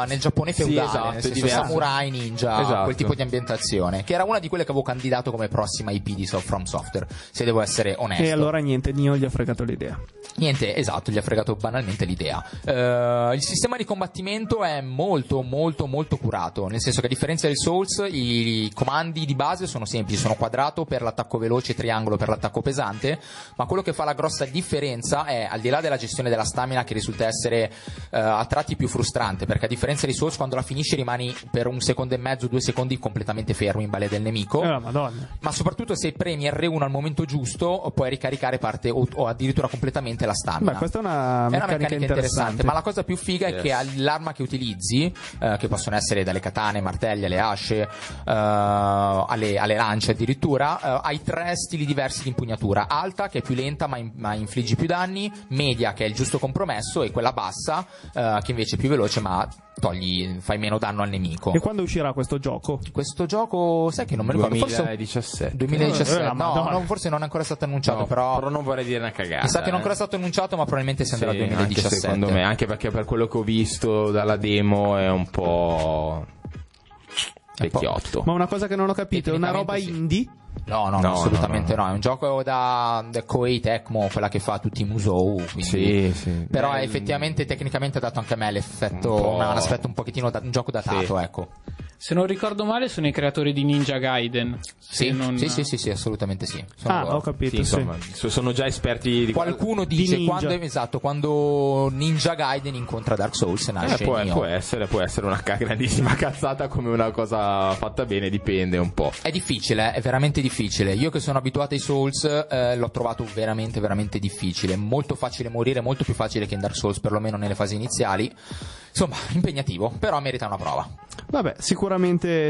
nel Giappone Sì, feudale esatto, nel è senso samurai ninja Esatto. quel tipo di ambientazione che era una di quelle che avevo candidato come prossima IP di So- From Software se devo essere onesto E allora niente, Nio gli ha fregato l'idea. Niente, esatto, gli ha fregato banalmente l'idea. Eh, il sistema di combattimento è molto, molto, molto curato. Nel senso che a differenza del Souls, i comandi di base sono semplici: sono quadrato per l'attacco veloce triangolo per l'attacco pesante. Ma quello che fa la grossa differenza è, al di là della gestione della stamina, che risulta essere eh, a tratti più frustrante, perché a differenza di Souls, quando la finisci rimani per un secondo e mezzo, due secondi completamente fermo in balia del nemico Eh, ma soprattutto se premi R1 al momento giusto puoi ricaricare parte o, o addirittura completamente la stamina. Beh, questa è una È una meccanica meccanica interessante, interessante. ma la cosa più figa è Yes. che l'arma che utilizzi, eh, che possono essere dalle katane, martelli, alle asce, eh, alle, alle lance addirittura, eh, hai tre stili diversi di impugnatura: alta, che è più lenta ma, in- ma infliggi più danni, media, che è il giusto compromesso, e quella bassa, eh, che invece è più veloce ma togli, fai meno danno al nemico. E quando uscirà questo gioco? Questo gioco, sai che non me lo ricordo, forse 2017. 2017, Eh, no, no, forse non è ancora stato annunciato, No, però, non vorrei dire una cagata. mi sa che non è eh. ancora stato annunciato, ma probabilmente si andrà Sì, al 2017. Anche secondo me, anche perché per quello che ho visto dalla demo è un po' vecchiotto. Ma una cosa che non ho capito, è una roba sì. indie? No, no, no, No, assolutamente no, no, È un gioco da, da Koei Tecmo, quella che fa tutti i Musou. Quindi... Sì, sì. Però Beh, effettivamente tecnicamente ha dato anche a me l'effetto, un, un aspetto un pochettino da, un gioco datato, Sì. ecco. Se non ricordo male, sono i creatori di Ninja Gaiden. Sì, non- sì, sì, sì, sì, assolutamente sì. Sono Ah, ho capito, Sì, sì. insomma, so- sono già esperti di Qualcuno Di dice ninja. quando, esatto, quando Ninja Gaiden incontra Dark Souls Eh, nasce può, Nioh. può essere, può essere una grandissima cazzata come una cosa fatta bene, dipende un po'. È difficile, eh, è veramente difficile. Io che sono abituato ai Souls eh, l'ho trovato veramente, veramente difficile. Molto facile morire, molto più facile che in Dark Souls, perlomeno nelle fasi iniziali. Insomma, impegnativo, però merita una prova. Vabbè, sicuramente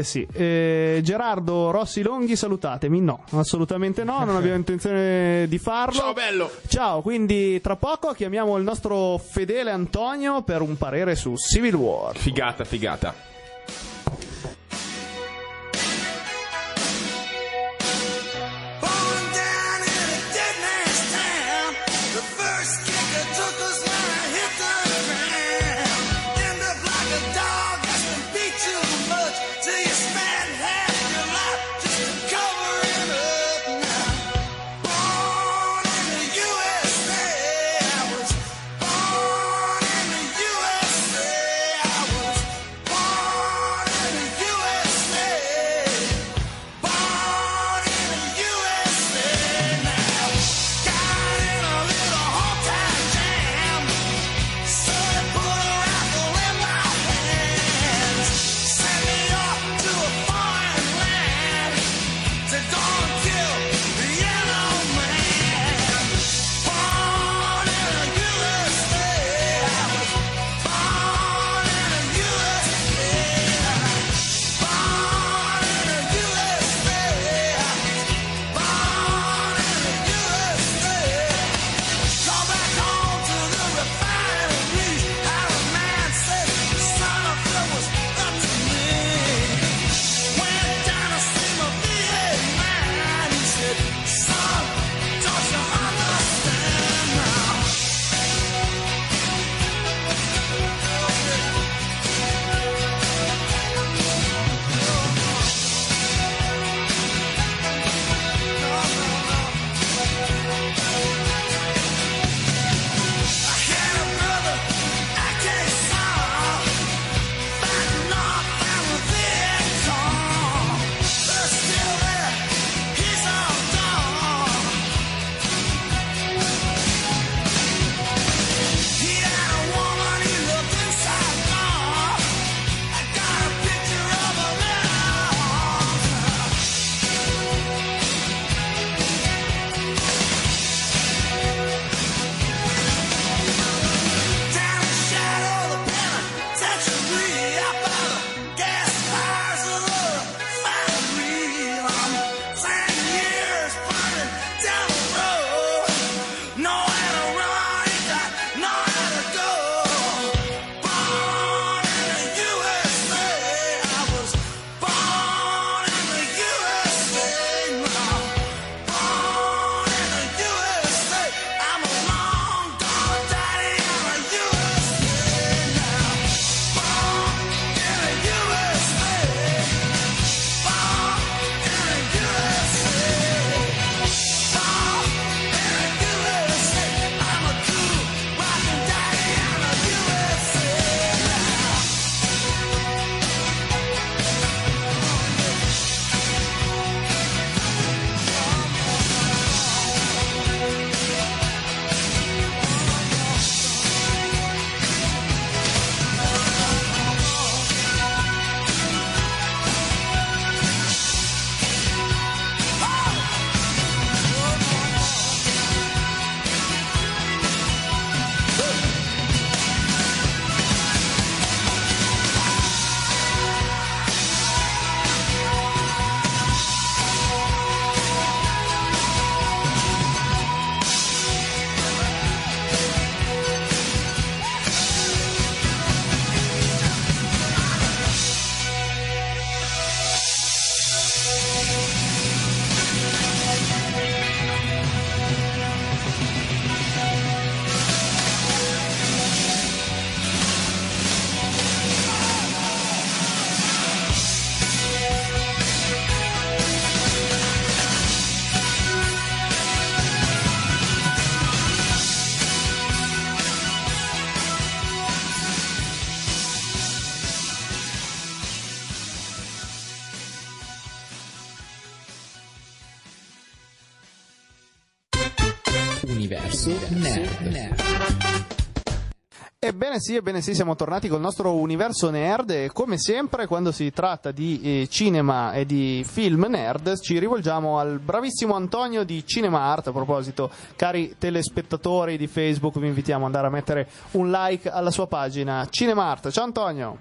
sì. Eh, Gerardo Rossi Longhi, salutatemi. No, assolutamente no, non abbiamo intenzione di farlo. Ciao, bello! Ciao, quindi tra poco chiamiamo il nostro fedele Antonio per un parere su Civil War. Figata, figata. Ebbene sì, ebbene sì, siamo tornati col nostro universo nerd e come sempre quando si tratta di eh, cinema e di film nerd ci rivolgiamo al bravissimo Antonio di Cinema Art. A proposito, cari telespettatori di Facebook, vi invitiamo ad andare a mettere un like alla sua pagina Cinema Art. Ciao Antonio,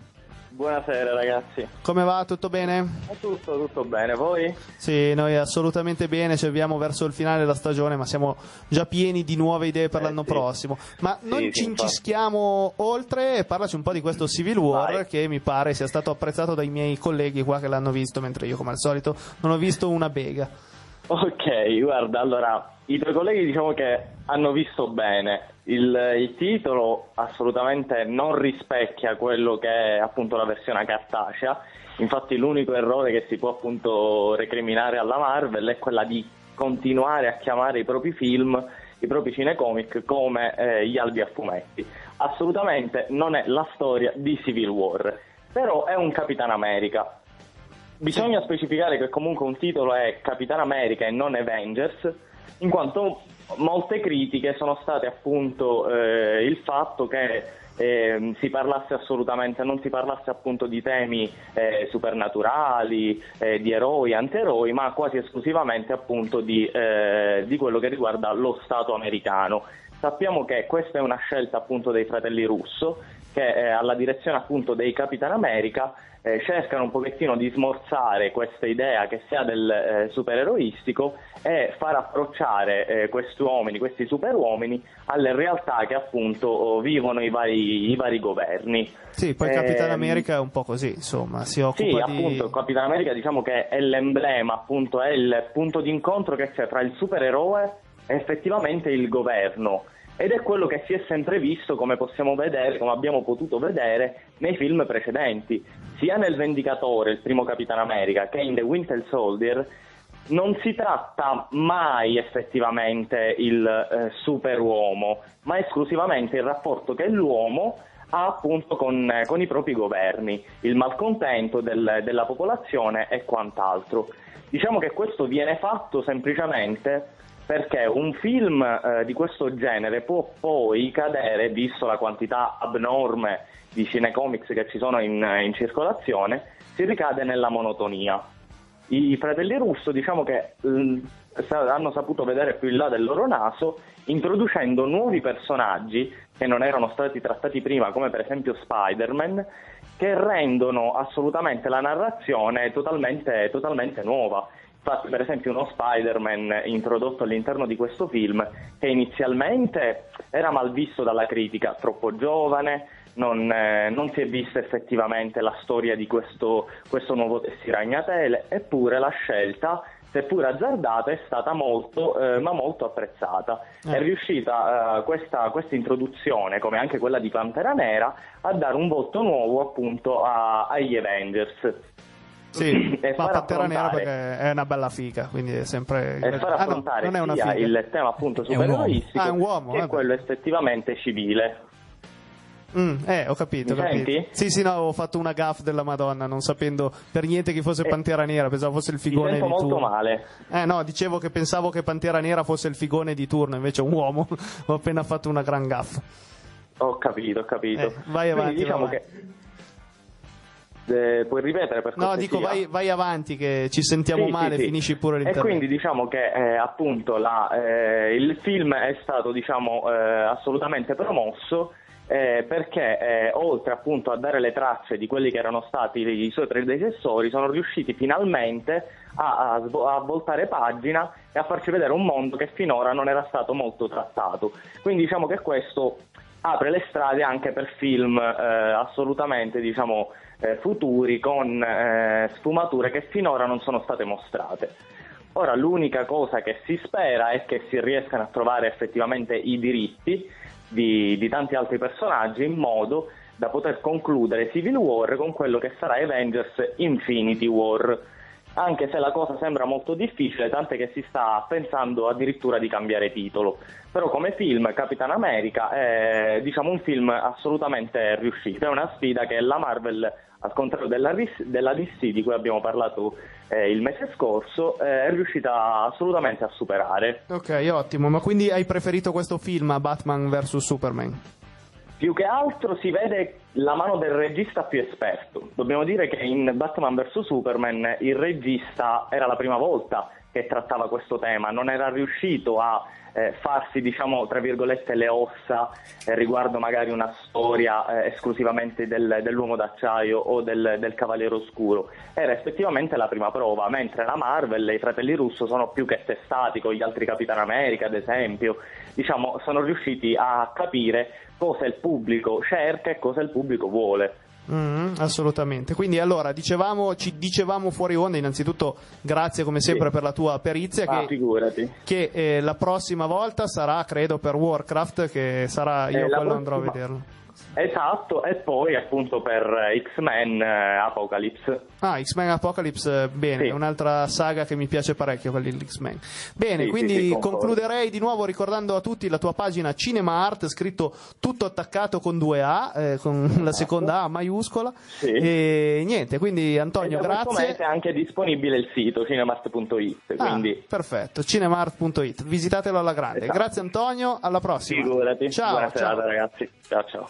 Buonasera ragazzi, come va? Tutto bene? tutto, tutto bene, voi? Sì, noi assolutamente bene, ci avviamo verso il finale della stagione, ma siamo già pieni di nuove idee per Eh, l'anno sì. prossimo. Ma non Sì, ci sì, infatti. incischiamo oltre e parlaci un po' di questo Civil War Vai. che mi pare sia stato apprezzato dai miei colleghi qua che l'hanno visto, mentre io come al solito non ho visto una bega. Ok, guarda, allora, i tuoi colleghi diciamo che hanno visto bene. Il, il titolo assolutamente non rispecchia quello che è appunto la versione cartacea. Infatti l'unico errore che si può appunto recriminare alla Marvel è quella di continuare a chiamare i propri film, i propri cinecomic come eh, gli albi a fumetti. Assolutamente non è la storia di Civil War, però è un Capitan America. Bisogna specificare che comunque un titolo è Capitan America e non Avengers, in quanto molte critiche sono state appunto eh, il fatto che ehm, si parlasse assolutamente, non si parlasse appunto di temi eh, supernaturali, eh, di eroi, antieroi, ma quasi esclusivamente appunto di, eh, di quello che riguarda lo Stato americano. Sappiamo che questa è una scelta appunto dei fratelli Russo che eh, alla direzione appunto dei Capitan America eh, cercano un pochettino di smorzare questa idea che si ha del eh, supereroistico e far approcciare eh, questi uomini, questi superuomini alle realtà che appunto oh, vivono i vari, i vari governi. Sì, poi Ehm, Capitan America è un po' così, insomma, si occupa Sì, di... appunto, Capitan America diciamo che è l'emblema, appunto, è il punto d'incontro che c'è tra il supereroe e effettivamente il governo. Ed è quello che si è sempre visto, come possiamo vedere, come abbiamo potuto vedere nei film precedenti, sia nel Vendicatore, il primo Capitan America, che in The Winter Soldier. Non si tratta mai effettivamente il eh, superuomo, ma esclusivamente il rapporto che l'uomo ha appunto con, eh, con i propri governi, il malcontento del- della popolazione e quant'altro. Diciamo che questo viene fatto semplicemente perché un film eh, di questo genere può poi cadere, visto la quantità abnorme di cinecomics che ci sono in, in circolazione, si ricade nella monotonia. I fratelli Russo diciamo che sa- hanno saputo vedere più in là del loro naso introducendo nuovi personaggi che non erano stati trattati prima, come per esempio Spider-Man, che rendono assolutamente la narrazione totalmente, totalmente nuova. Infatti, per esempio, uno Spider-Man introdotto all'interno di questo film, che inizialmente era mal visto dalla critica, troppo giovane, non, eh, non si è vista effettivamente la storia di questo, questo nuovo testiragnatele, eppure la scelta, seppur azzardata, è stata molto, eh, ma molto apprezzata. È riuscita eh, questa, questa introduzione, come anche quella di Pantera Nera, a dare un volto nuovo appunto a- agli Avengers. Sì, e ma Pantera Nera affrontare- perché è una bella figa, quindi è sempre... e far Ah, no, affrontare non è una figa. il tema appunto È un uomo. supereroistico Ah, è un uomo, che vabbè. quello effettivamente civile. Mm, eh, ho capito, ho capito. senti? Sì, sì, no, avevo fatto una gaff della Madonna, non sapendo per niente chi fosse Eh, Pantera Nera, pensavo fosse il figone di molto turno. male. Eh no, dicevo che pensavo che Pantera Nera fosse il figone di turno, invece è un uomo. ho appena fatto una gran gaff. Ho capito, ho capito. Eh, vai avanti, Quindi diciamo vai che Eh, puoi ripetere per No, cortesia? dico vai, vai avanti che ci sentiamo Sì, male, sì, sì. finisci pure E l'intervento. quindi diciamo che eh, appunto la, eh, il film è stato diciamo eh, assolutamente promosso eh, perché eh, oltre appunto a dare le tracce di quelli che erano stati i suoi predecessori sono riusciti finalmente a, a svo- a voltare pagina e a farci vedere un mondo che finora non era stato molto trattato. Quindi diciamo che questo apre le strade anche per film assolutamente diciamo eh, futuri con eh, sfumature che finora non sono state mostrate. Ora l'unica cosa che si spera è che si riescano a trovare effettivamente i diritti di, di tanti altri personaggi in modo da poter concludere Civil War con quello che sarà Avengers Infinity War. anche se la cosa sembra molto difficile, tant'è che si sta pensando addirittura di cambiare titolo. Però come film Capitan America è diciamo, un film assolutamente riuscito, è una sfida che la Marvel, al contrario della, della DC di cui abbiamo parlato eh, il mese scorso, eh, è riuscita assolutamente a superare. Ok, ottimo. Ma quindi hai preferito questo film a Batman vs Superman? Più che altro si vede la mano del regista più esperto. Dobbiamo dire che in Batman vs Superman il regista era la prima volta che trattava questo tema, non era riuscito a eh, farsi, diciamo, tra virgolette, le ossa eh, riguardo magari una storia eh, esclusivamente del- dell'uomo d'acciaio o del, del Cavaliere Oscuro. Era effettivamente la prima prova, mentre la Marvel e i fratelli Russo sono più che testati con gli altri Capitan America, ad esempio, diciamo, sono riusciti a capire cosa il pubblico cerca e cosa il pubblico vuole. Mm, assolutamente. Quindi allora dicevamo, ci dicevamo fuori onda, innanzitutto grazie come sempre Sì. per la tua perizia Ah, che, figurati. che, eh, la prossima volta sarà credo per Warcraft che sarà io Eh, quello andrò a prossima- vederlo. Esatto, e poi appunto per eh, X-Men eh, Apocalypse. Ah, X-Men Apocalypse, eh, bene, Sì. è un'altra saga che mi piace parecchio, quelli di X-Men. Bene, Sì, quindi sì, concluderei di nuovo ricordando a tutti la tua pagina Cinema Art, scritto tutto attaccato con due A, eh, con la seconda A maiuscola. Sì. E niente, quindi E Antonio, questo grazie. è anche disponibile il sito cinemart.it, Ah, quindi perfetto, cinemart.it, visitatelo alla grande. Esatto. Grazie Antonio, alla prossima. figurati. Ciao, Buona ciao. serata ragazzi. Ciao ciao.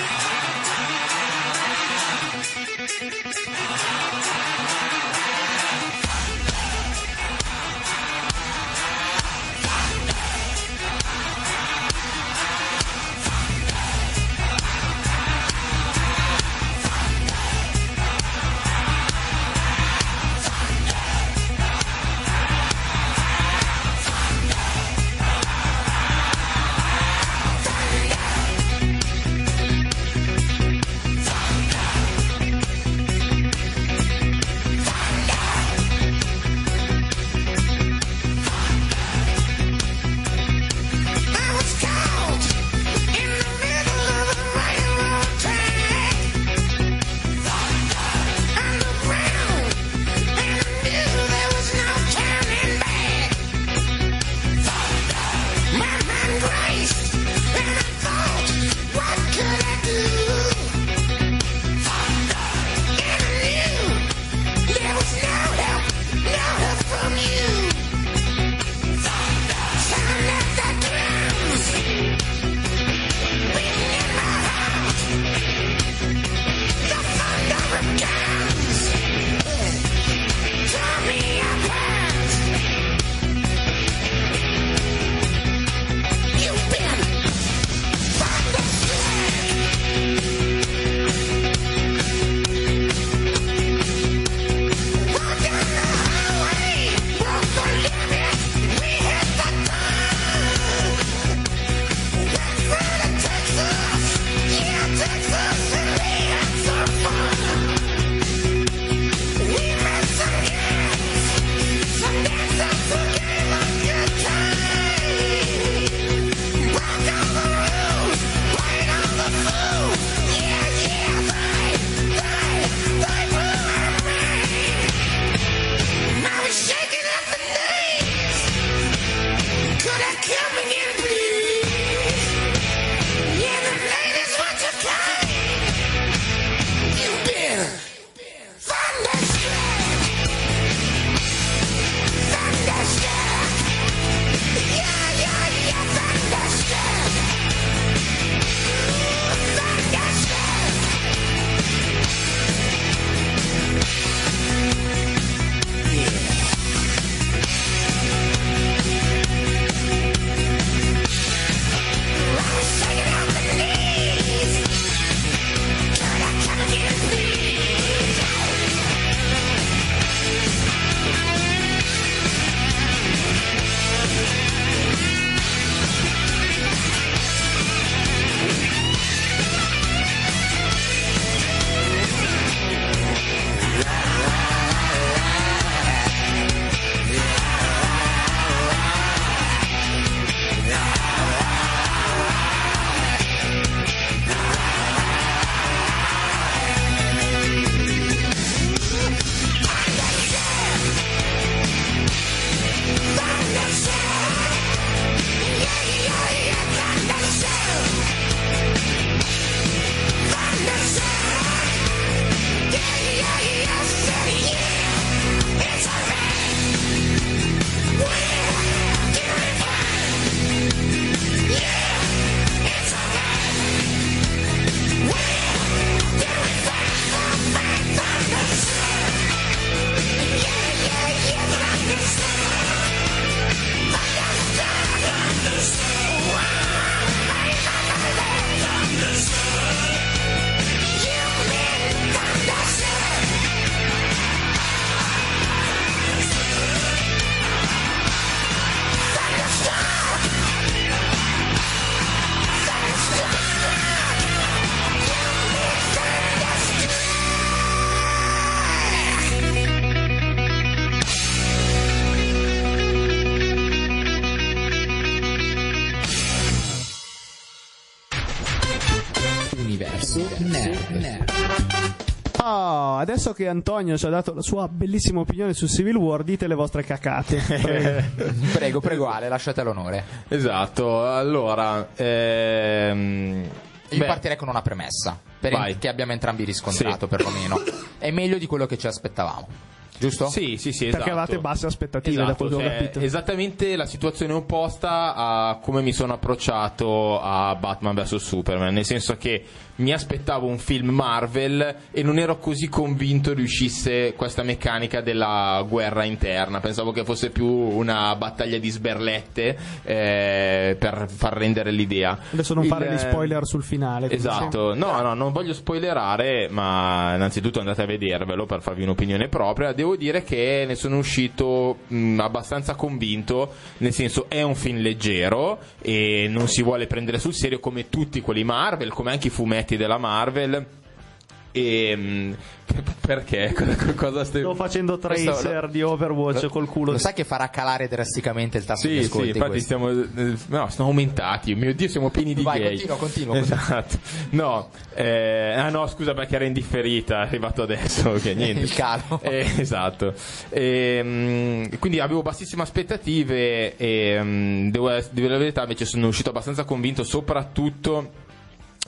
adesso che Antonio ci ha dato la sua bellissima opinione su Civil War, dite le vostre cacate. Prego. Prego, prego Ale, lasciate l'onore. Esatto, allora... Ehm... Io beh, partirei con una premessa, per Vai. che abbiamo entrambi riscontrato Sì. perlomeno. È meglio di quello che ci aspettavamo, giusto? Sì, sì, sì, Perché esatto. avevate basse aspettative, da Esatto, quello che ho cioè, capito. esattamente la situazione opposta a come mi sono approcciato a Batman vs Superman, nel senso che mi aspettavo un film Marvel e non ero così convinto riuscisse questa meccanica della guerra interna, pensavo che fosse più una battaglia di sberlette eh, per far rendere l'idea. Adesso non Il- fare gli spoiler sul finale. Esatto, no, no, non voglio spoilerare, ma innanzitutto andate a vedervelo per farvi un'opinione propria. Devo dire che ne sono uscito mh, abbastanza convinto, nel senso è un film leggero e non si vuole prendere sul serio come tutti quelli Marvel, come anche i fumetti della Marvel. E mh, perché? Cosa- stai Sto facendo Questo tracer lo- di Overwatch col culo. Lo sai che farà calare drasticamente il tasso di Sì, sì, ascolti infatti questo? stiamo, eh, no, sono aumentati. Mio Dio, siamo pieni di Vai, gay. continua, continua. Esatto. No, eh, ah no, scusa perché era indifferita, è arrivato adesso. Che niente. Il calo. Eh, esatto. Ehm, quindi avevo bassissime aspettative e mm, devo, devo dire la verità, invece sono uscito abbastanza convinto, soprattutto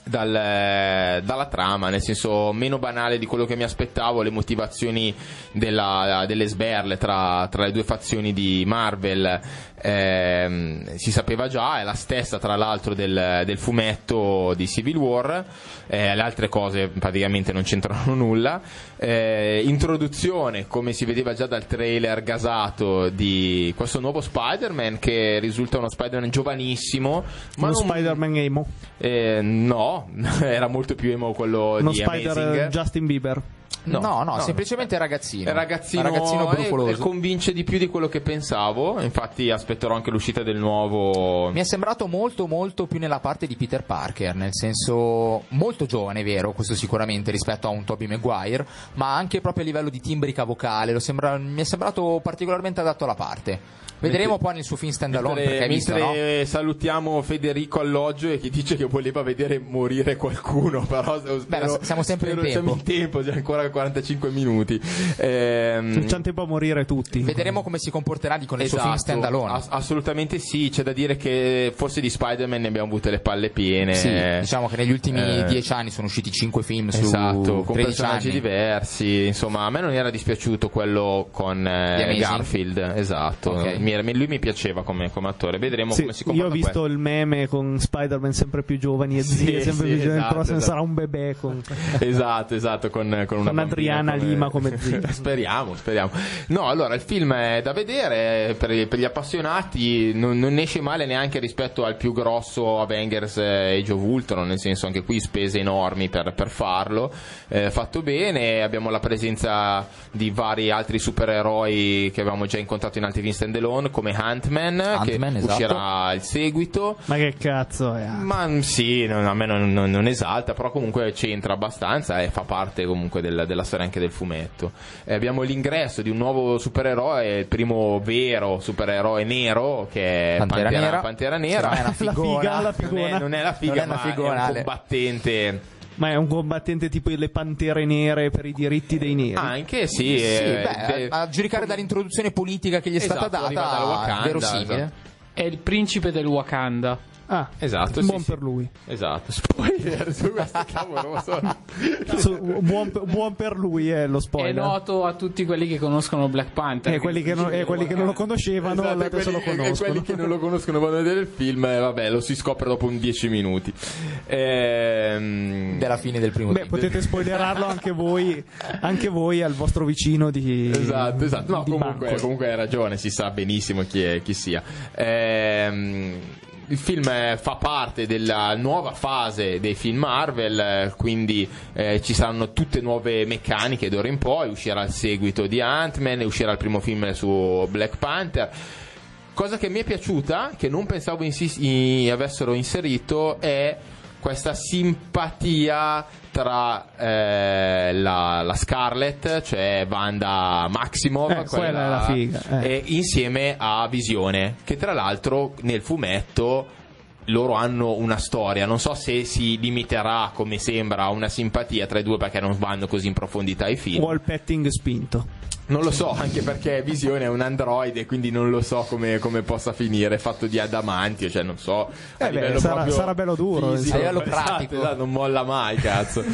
dal- dalla trama, nel senso meno banale di quello che mi aspettavo, le motivazioni della- delle sberle tra, tra le due fazioni di Marvel ehm, si sapeva già, è la stessa tra l'altro del, del fumetto di Civil War, eh, le altre cose praticamente non c'entrano nulla. Eh, introduzione, come si vedeva già dal trailer gasato, di questo nuovo Spider-Man che risulta uno Spider-Man giovanissimo, ma Uno non- Spider-Man emo. eh, no, era molto più emo quello Uno di Spider Amazing. Justin Bieber. No, no, no. semplicemente ragazzino. È ragazzino, ragazzino e- brufoloso. e convince di più di quello che pensavo. Infatti, aspetterò anche l'uscita del nuovo. Mi è sembrato molto molto più nella parte di Peter Parker, nel senso molto giovane, vero, questo sicuramente rispetto a un Tobey Maguire, ma anche proprio a livello di timbrica vocale, lo sembra- mi è sembrato particolarmente adatto alla parte. Vedremo poi nel suo film standalone Mentre, perché hai visto, no? salutiamo Federico Alloggio e che dice che voleva vedere morire qualcuno, però spero- ma siamo sempre in spero- Siamo in tempo, c'è ancora 45 minuti. Ehm, C'è tempo a morire tutti. Vedremo come si comporterà di con il suo film Esatto, standalone. ass- assolutamente sì, c'è da dire che forse di Spider-Man ne abbiamo avute le palle piene. Sì, diciamo che negli ultimi eh, dieci anni sono usciti cinque film su Esatto, con 13 personaggi anni. diversi. Insomma, a me non era dispiaciuto quello con eh? Garfield. Esatto, Ok. Mi era- mi- lui mi piaceva come, come attore. Vedremo Sì, come si io comporta ho visto il meme con Spider-Man sempre più giovani e Sì, zie sempre sì, più giovani. esatto, il prossimo esatto. sarà un bebè con... questo. Esatto, esatto, con, con una Con Adriana Lima come zia. speriamo, speriamo. No, allora il film è da vedere eh, per, per gli appassionati, non, non esce male neanche rispetto al più grosso Avengers e Age of Ultron, nel senso anche qui spese enormi per, per farlo, eh, fatto bene, abbiamo la presenza di vari altri supereroi che avevamo già incontrato in altri film standalone come Ant-Man, Ant-Man, che esatto. uscirà il seguito. Ma che cazzo è? Ma mm, sì, non- a me non, non- non esalta, però comunque c'entra abbastanza e fa parte comunque del- della storia anche del fumetto. Eh, abbiamo l'ingresso di un nuovo supereroe, il primo vero supereroe nero che è Pantera Nera. Pantera Nera. non è una La figona. figa, la Non è, non è la figa, Non è una ma figona, è un combattente. Ma è un combattente tipo le pantere nere per i diritti dei neri. Anche sì, Sì, eh, beh, de- a giudicare dall'introduzione politica che gli è stata Esatto, dal data, Wakanda, verosimile. esatto. È il principe del Wakanda. Ah, Esatto, sì, buon sì. per lui. Esatto, spoiler su questo cavolo. sono- Su- buon, buon per lui è lo È spoiler. noto a tutti quelli che conoscono Black Panther. E quelli che, non, e quelli che non lo conoscevano Esatto, adesso lo quelli, e conoscono. quelli che non lo conoscono vanno a vedere il film, eh, vabbè, lo si scopre dopo un 10 minuti. Ehm, Della fine del primo Beh, film. potete spoilerarlo anche voi, anche voi al vostro vicino di. Esatto, esatto. No, di comunque, comunque hai ragione, si sa benissimo chi, è, chi sia. Ehm, il film eh, fa parte della nuova fase dei film Marvel, eh, quindi eh, ci saranno tutte nuove meccaniche d'ora in poi, uscirà il seguito di Ant-Man, uscirà il primo film su Black Panther. Cosa che mi è piaciuta, che non pensavo insis- i- avessero inserito, è questa simpatia tra eh, la, la Scarlet, cioè Wanda Maximov, Eh, quella è la figa, eh. e insieme a Visione, che tra l'altro nel fumetto loro hanno una storia, non so se si limiterà come sembra a una simpatia tra i due perché non vanno così in profondità i film. Wall petting spinto. Non lo so, anche perché Visione è un androide, quindi non lo so come, come possa finire, fatto di adamantio, cioè non so. a Eh beh, sarà- sarà bello duro, fisico. A livello Esatto, pratico. esatto, non molla mai, cazzo.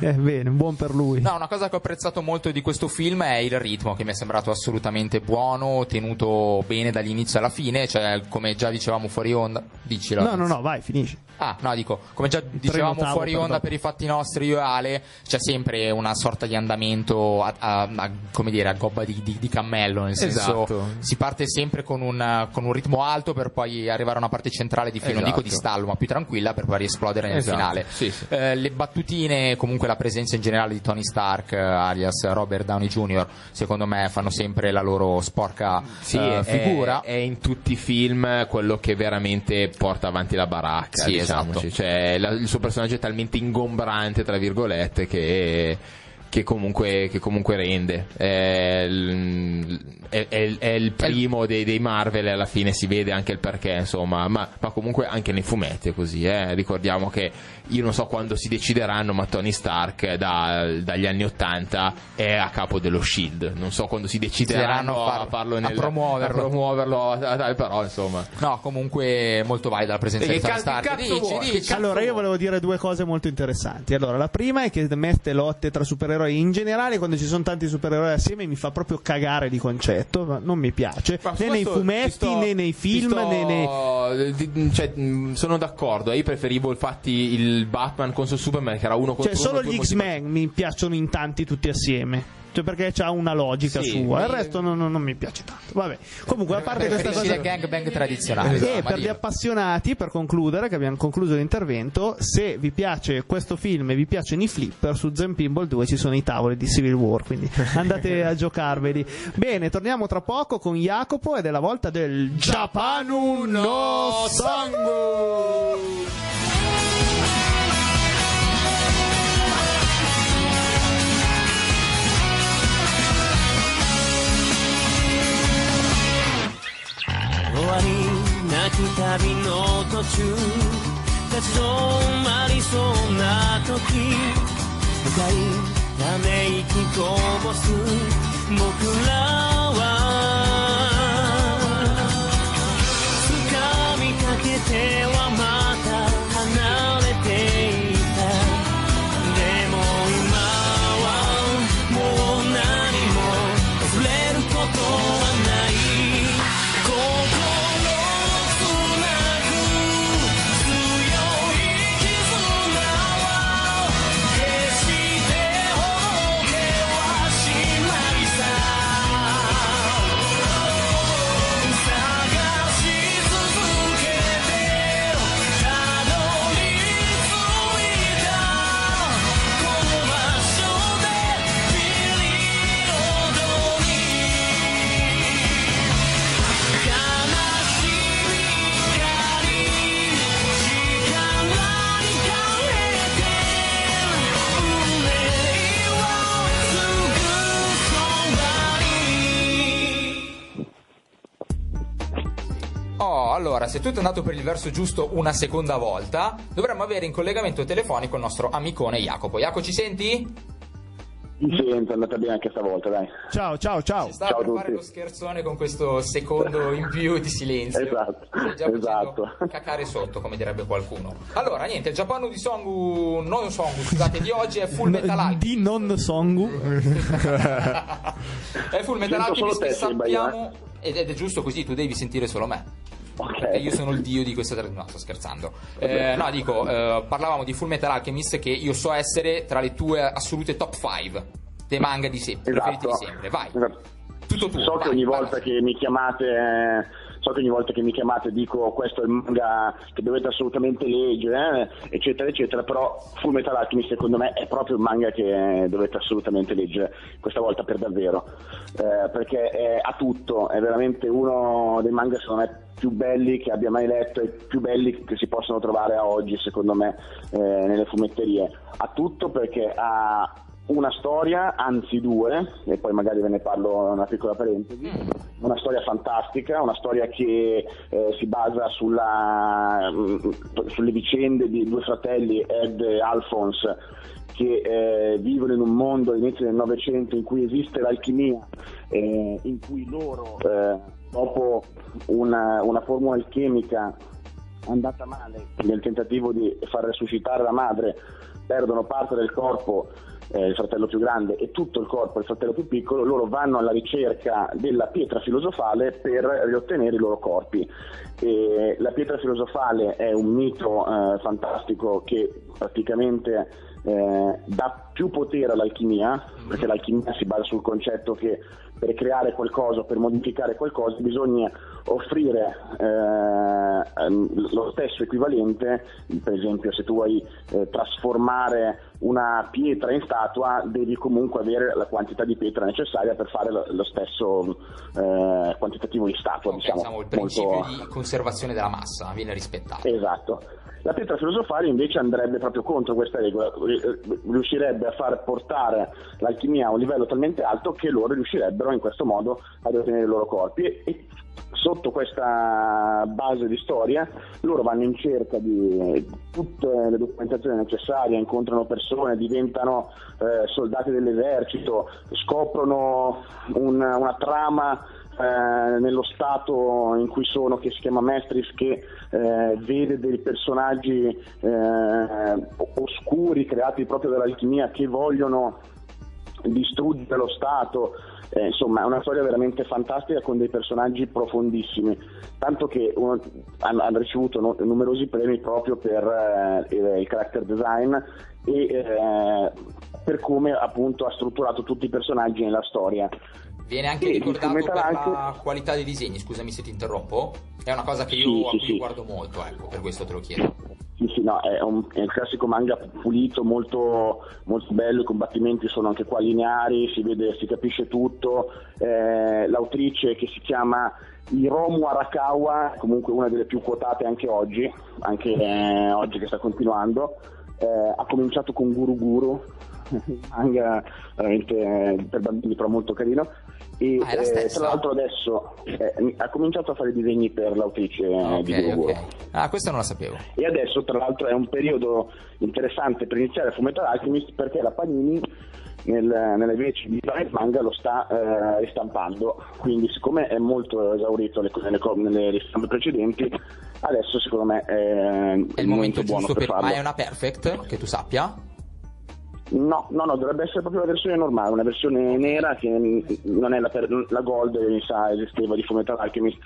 Eh, bene, buon per lui. No, una cosa che ho apprezzato molto di questo film è il ritmo che mi è sembrato assolutamente buono, tenuto bene dall'inizio alla fine, cioè come già dicevamo fuori onda. Dicilo. No, no, no, vai, finisci. Ah, no, dico, come già dicevamo fuori per onda dopo. per i fatti nostri io e Ale, c'è sempre una sorta di andamento a, a- a- come dire, a gobba di, di- di cammello, nel senso Esatto. si parte sempre con un, con un ritmo alto per poi arrivare a una parte centrale di film, non dico di Esatto. stallo, ma più tranquilla per poi riesplodere nel Esatto, finale. sì, sì. Eh, le battutine, comunque la presenza in generale di Tony Stark, eh, alias Robert Downey Jr., secondo me fanno sempre la loro sporca Sì, eh, è- figura. È, in tutti i film quello che veramente porta avanti la baracca. Diciamoci. esatto. Cioè, la- il suo personaggio è talmente ingombrante, tra virgolette, che. Che comunque, che comunque rende è, è- è- è il primo dei, dei Marvel alla fine si vede anche il perché insomma ma, ma comunque anche nei fumetti è così eh. ricordiamo che io non so quando si decideranno ma Tony Stark da- dagli anni 80 è a capo dello Shield non so quando si decideranno Decideranno a a, far- farlo a nel, promuoverlo. a promuoverlo, a- a- però insomma No, comunque molto valida la presenza E di Tony Stark. Dici, dici. Allora, io volevo dire due cose molto interessanti. Allora, la prima è che mette lotte tra supereroi in generale, quando ci sono tanti supereroi assieme, mi fa proprio cagare di concetto. ma Non mi piace. Ma né nei fumetti, ti sto- né nei film, sto- né nei. cioè, sono d'accordo. Io preferivo infatti il Batman contro Superman, che era uno contro Cioè, uno. solo due gli X-Men mi piacciono in tanti tutti assieme. Cioè, perché c'ha una logica Sì, sua. Il resto non, non- non mi piace tanto. Vabbè. Comunque, a parte questa cosa. il gangbang tradizionale. E Eh, per gli appassionati, per concludere, che abbiamo concluso l'intervento, se vi piace questo film e vi piacciono i flipper, su Zen Pinball 2 ci sono i tavoli di Civil War, quindi andate a giocarveli. Bene, torniamo tra poco con Jacopo ed è la volta del Japanu no Sangu! 終わりなき旅の途中立ち止まりそうな時深いため息こぼす僕らは掴みかけては Allora, se tutto è andato per il verso giusto una seconda volta, dovremmo avere in collegamento telefonico il nostro amicone Jacopo. Jacopo, ci senti? Mi sento, è andata bene anche stavolta, dai. Ciao, ciao, ciao. Si sta Ciao a per tutti. fare lo scherzone con questo secondo in più di silenzio. Esatto, già esatto. cacare sotto, come direbbe qualcuno. Allora, niente, il Giappano di Songu, non Songu, scusate, di oggi è Full Metal Alchemist. di non Songu. è Full Metal Alchemist te, che sappiamo... Ed è giusto così, tu devi sentire solo me. Ok. E io sono il dio di questa trasmissione. No, sto scherzando. Eh, no, dico, eh, parlavamo di Full Metal Alchemist che io so essere tra le tue assolute top 5 dei manga di sempre, preferiti di sempre. Vai, Esatto. tutto tu. So che ogni volta che mi chiamate eh, so che ogni volta che mi chiamate dico questo è il manga che dovete assolutamente leggere eh, eccetera eccetera però Full Metal Alchemist secondo me è proprio il manga che dovete assolutamente leggere questa volta per davvero Eh, perché è, ha tutto è veramente uno dei manga secondo me più belli che abbia mai letto e più belli che si possono trovare a oggi secondo me eh, nelle fumetterie. Ha tutto perché ha una storia, anzi due, e poi magari ve ne parlo una piccola parentesi, una storia fantastica, una storia che eh, si basa sulla, mm, sulle vicende di due fratelli, Ed e Alphonse, che eh, vivono in un mondo all'inizio del Novecento in cui esiste l'alchimia, eh, in cui loro, eh, dopo una, una formula alchemica andata male nel tentativo di far resuscitare la madre, perdono parte del corpo eh, il fratello più grande e tutto il corpo il fratello più piccolo, loro vanno alla ricerca della pietra filosofale per riottenere i loro corpi. E la pietra filosofale è un mito eh, fantastico che praticamente eh, dà più potere all'alchimia, perché l'alchimia si basa sul concetto che per creare qualcosa, per modificare qualcosa, bisogna offrire eh, ehm, lo stesso equivalente, per esempio se tu vuoi eh, trasformare una pietra in statua, devi comunque avere la quantità di pietra necessaria per fare lo, lo stesso eh, quantitativo di statua. Diciamo, diciamo, il principio molto- di conservazione della massa viene rispettato. Esatto. La pietra filosofale invece andrebbe proprio contro questa regola, ri- riuscirebbe a far portare l'alchimia a un livello talmente alto che loro riuscirebbero in questo modo ad ottenere i loro corpi. E, e sotto questa base di storia loro vanno in cerca di tutte le documentazioni necessarie, incontrano persone, diventano eh, soldati dell'esercito, scoprono un- una trama eh, nello stato in cui sono, che si chiama Mestris, che eh, vede dei personaggi eh, oscuri creati proprio dall'alchimia che vogliono distruggere lo Stato. Eh, insomma, è una storia veramente fantastica con dei personaggi profondissimi, tanto che uno- hanno, hanno ricevuto no- numerosi premi proprio per eh, il, character design e eh, per come appunto ha strutturato tutti i personaggi nella storia. Viene anche Sì, ricordato per anche- la qualità dei disegni, scusami se ti interrompo. È una cosa che io Sì, a cui sì. guardo molto, ecco, per questo te lo chiedo. Sì, sì, no, è, un, è il classico manga pulito, molto, molto bello, i combattimenti sono anche qua lineari, si vede, si capisce tutto. Eh, l'autrice che si chiama Hiromu Arakawa, comunque una delle più quotate anche oggi, anche eh, oggi che sta continuando, eh, ha cominciato con Guru Guru, un manga veramente eh, per bambini però molto carino. E Ah, eh, tra l'altro adesso eh, ha cominciato a fare disegni per l'autrice eh, di Guru Ok, Guru. ok. Ah, questo non la sapevo. E adesso, tra l'altro, è un periodo interessante per iniziare a Fullmetal Alchemist perché la Panini nel, nelle veci di Planet Manga lo sta eh, ristampando. Quindi, siccome è molto esaurito le- nelle, nelle ristampe precedenti, adesso secondo me è, È il momento buono giusto per per... farlo. Ma è una perfect, che tu sappia? No, no, no, dovrebbe essere proprio la versione normale, una versione nera che non è la, per- la gold che mi sa esisteva di Fullmetal Alchemist.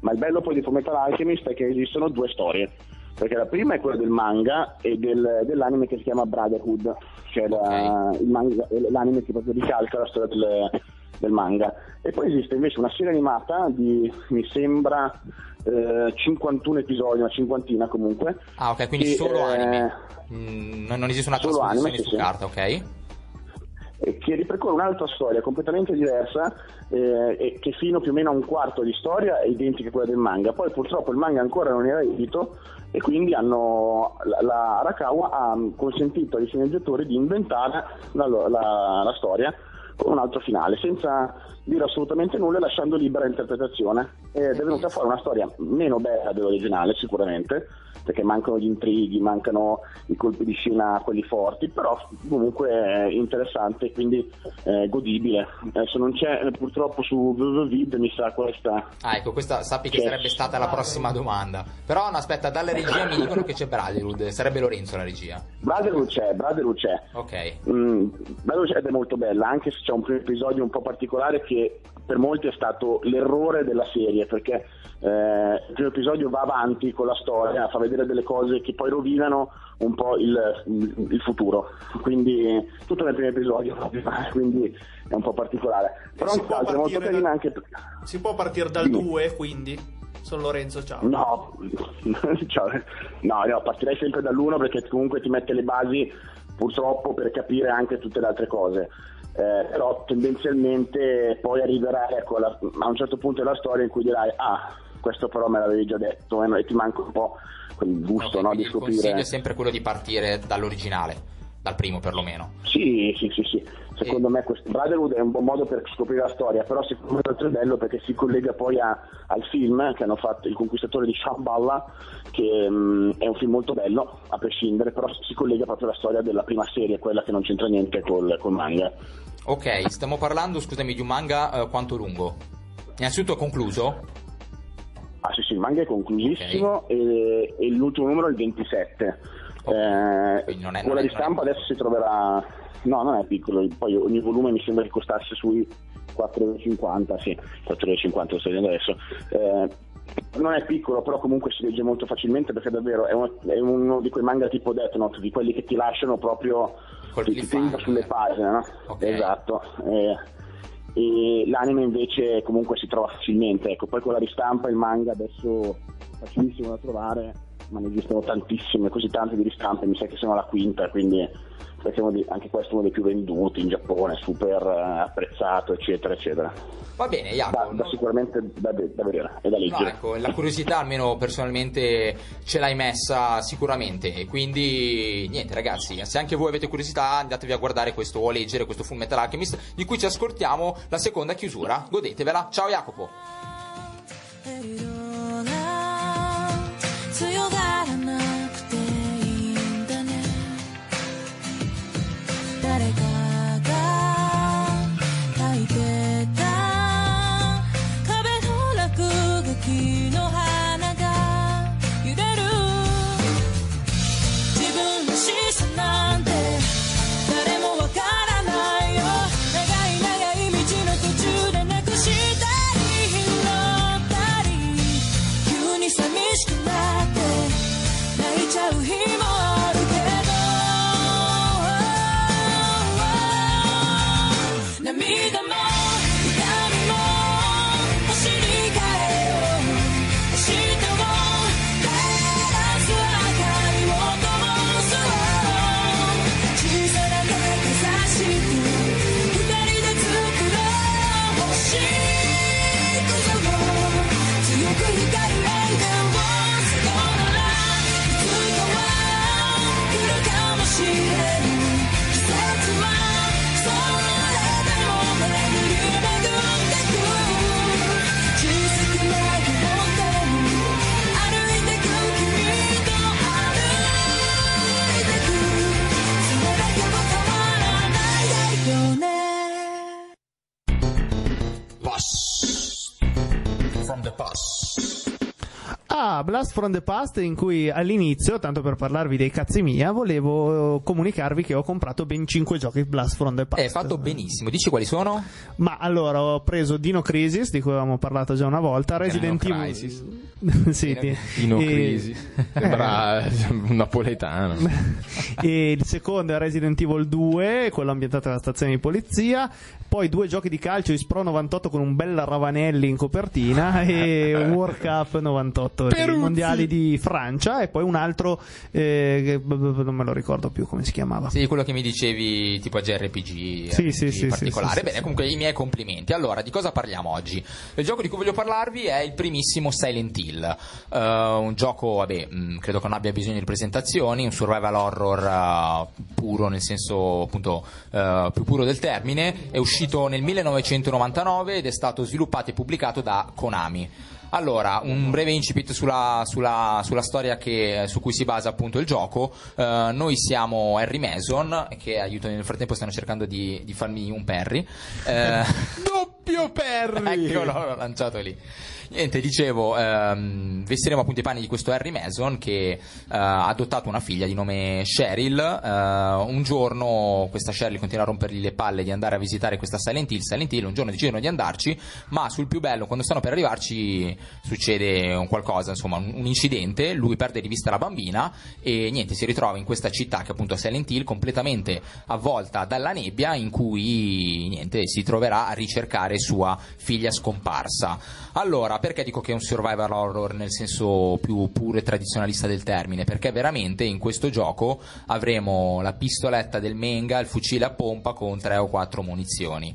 Ma il bello poi di Fullmetal Alchemist è che esistono due storie. Perché la prima è quella del manga e del- dell'anime che si chiama Brotherhood, che è la- il manga- l'anime che proprio ricalca la storia del, del manga. E poi esiste invece una serie animata di, mi sembra, eh, 51 episodi, una cinquantina comunque. Ah, ok, quindi che, solo eh, anime. Mm, non esiste una solo anime, su sì. carta, ok? che ripercorre un'altra storia completamente diversa eh, e che fino più o meno a un quarto di storia è identica a quella del manga. Poi purtroppo il manga ancora non era edito e quindi hanno, la, la Arakawa ha consentito ai sceneggiatori di inventare la, la- la storia con un altro finale, senza dire assolutamente nulla lasciando libera interpretazione. Ed è venuta fuori una storia meno bella dell'originale sicuramente, perché mancano gli intrighi, mancano i colpi di scena, quelli forti, però comunque è interessante e quindi eh, godibile. Adesso non c'è eh, purtroppo su Vid, mi sa questa. Ah, ecco, questa sappi che Sì. sarebbe stata la prossima domanda. Però, no, aspetta, dalle regia mi dicono che c'è Brotherhood, sarebbe Lorenzo la regia. Brotherhood c'è, Brotherhood c'è. Ok. Mm, Brotherhood ed è molto bella, anche se c'è un primo episodio un po' particolare che per molti è stato l'errore della serie, perché eh, il primo episodio va avanti con la storia, fa vedere delle cose che poi rovinano un po' il, il- il futuro. Quindi tutto nel primo episodio, quindi è un po' particolare. Però si può l'altro è molto carina da- anche Si può partire dal Dimmi. 2, quindi. Sono Lorenzo, ciao. No, cioè, no, no, partirei sempre dall'uno perché comunque ti mette le basi purtroppo per capire anche tutte le altre cose. Eh, però tendenzialmente poi arriverai ecco, alla- a un certo punto della storia in cui dirai ah, questo però me l'avevi già detto e, ti manca un po' quel gusto no, quindi di il consiglio scoprire. è sempre quello di partire dall'originale. Dal primo perlomeno. Sì, sì, sì, sì. Secondo me questo Brotherhood è un buon modo per scoprire la storia, però secondo me è bello perché si collega poi a- al film che hanno fatto Il conquistatore di Shambhala, che mm, è un film molto bello, a prescindere, però si collega proprio alla storia della prima serie, quella che non c'entra niente col, col manga. Ok, stiamo parlando, scusami, di un manga eh, quanto lungo? Innanzitutto è concluso? Ah sì sì, il manga è conclusissimo e, e l'ultimo numero è il 27. Eh, Quindi non è- quella non è- di stampa adesso si troverà... No, non è piccolo, poi ogni volume mi sembra che costasse sui 4,50, sì, 4,50 lo sto vedendo adesso. Eh, non è piccolo, però comunque si legge molto facilmente perché davvero è uno, è uno di quei manga tipo Death Note, di quelli che ti lasciano proprio ti, ti cliffhanger. sulle pagine, no? Ok. Esatto. Eh, e l'anime invece comunque si trova facilmente, ecco, poi con la ristampa il manga adesso è facilissimo da trovare, ma ne esistono tantissime, così tante di ristampe, mi sa che sono la quinta, quindi di- anche questo è uno dei più venduti in Giappone, super eh, apprezzato, eccetera, eccetera. Va bene, Da, Jacopo. da sicuramente da, da vedere e da No, leggere. ecco, la curiosità almeno personalmente ce l'hai messa sicuramente e quindi niente ragazzi, se anche voi avete curiosità andatevi a guardare questo o a leggere questo Full Metal Alchemist di cui ci ascoltiamo la seconda chiusura, godetevela, ciao Jacopo! The boss Blast from the Past in cui all'inizio, tanto per parlarvi dei cazzi mia, volevo comunicarvi che ho comprato ben 5 giochi Blast from the Past. È fatto benissimo, dici quali sono? Ma allora ho preso Dino Crisis, di cui avevamo parlato già una volta, Resident Dino Evil. Crisis. sì, di- Dino e- Crisi. Sembra un napoletano. e il secondo è Resident Evil 2, quello ambientato alla stazione di polizia. Poi due giochi di calcio, Ispro 98 con un bel Ravanelli in copertina e World Cup 98 dei Peruzzi. mondiali di Francia. E poi un altro, eh, non me lo ricordo più come si chiamava. Sì, quello che mi dicevi tipo a JRPG Sì, RPG sì, sì, particolare. sì, sì, Bene, sì. comunque i miei complimenti. Allora, di cosa parliamo oggi? Il gioco di cui voglio parlarvi è il primissimo Silent Hill. Eh, un gioco, vabbè, mh, credo che non abbia bisogno di presentazioni, un survival horror eh, puro, nel senso appunto eh, più puro del termine. È uscito nel 1999 ed è stato sviluppato e pubblicato da Konami. Allora, un breve incipit sulla, sulla- sulla storia che- su cui si basa appunto il gioco. Eh, noi siamo Harry Mason, che aiuto nel frattempo stanno cercando di, di farmi un Perry. Eh, Doppio Perry! Eccolo, l'ho lanciato lì. Niente, dicevo, ehm, vestiremo appunto i panni di questo Harry Mason che eh, ha adottato una figlia di nome Cheryl. Eh, un giorno questa Cheryl continua a rompergli le palle di andare a visitare questa Silent Hill. Silent Hill un giorno decidono di andarci, ma sul più bello, quando stanno per arrivarci, succede un qualcosa, insomma, un, un incidente. Lui perde di vista la bambina e niente, si ritrova in questa città che appunto è Silent Hill, completamente avvolta dalla nebbia, in cui niente, si troverà a ricercare sua figlia scomparsa. Allora, perché dico che è un survival horror nel senso più puro e tradizionalista del termine? Perché veramente in questo gioco avremo la pistoletta del Menga, il fucile a pompa con tre o quattro munizioni.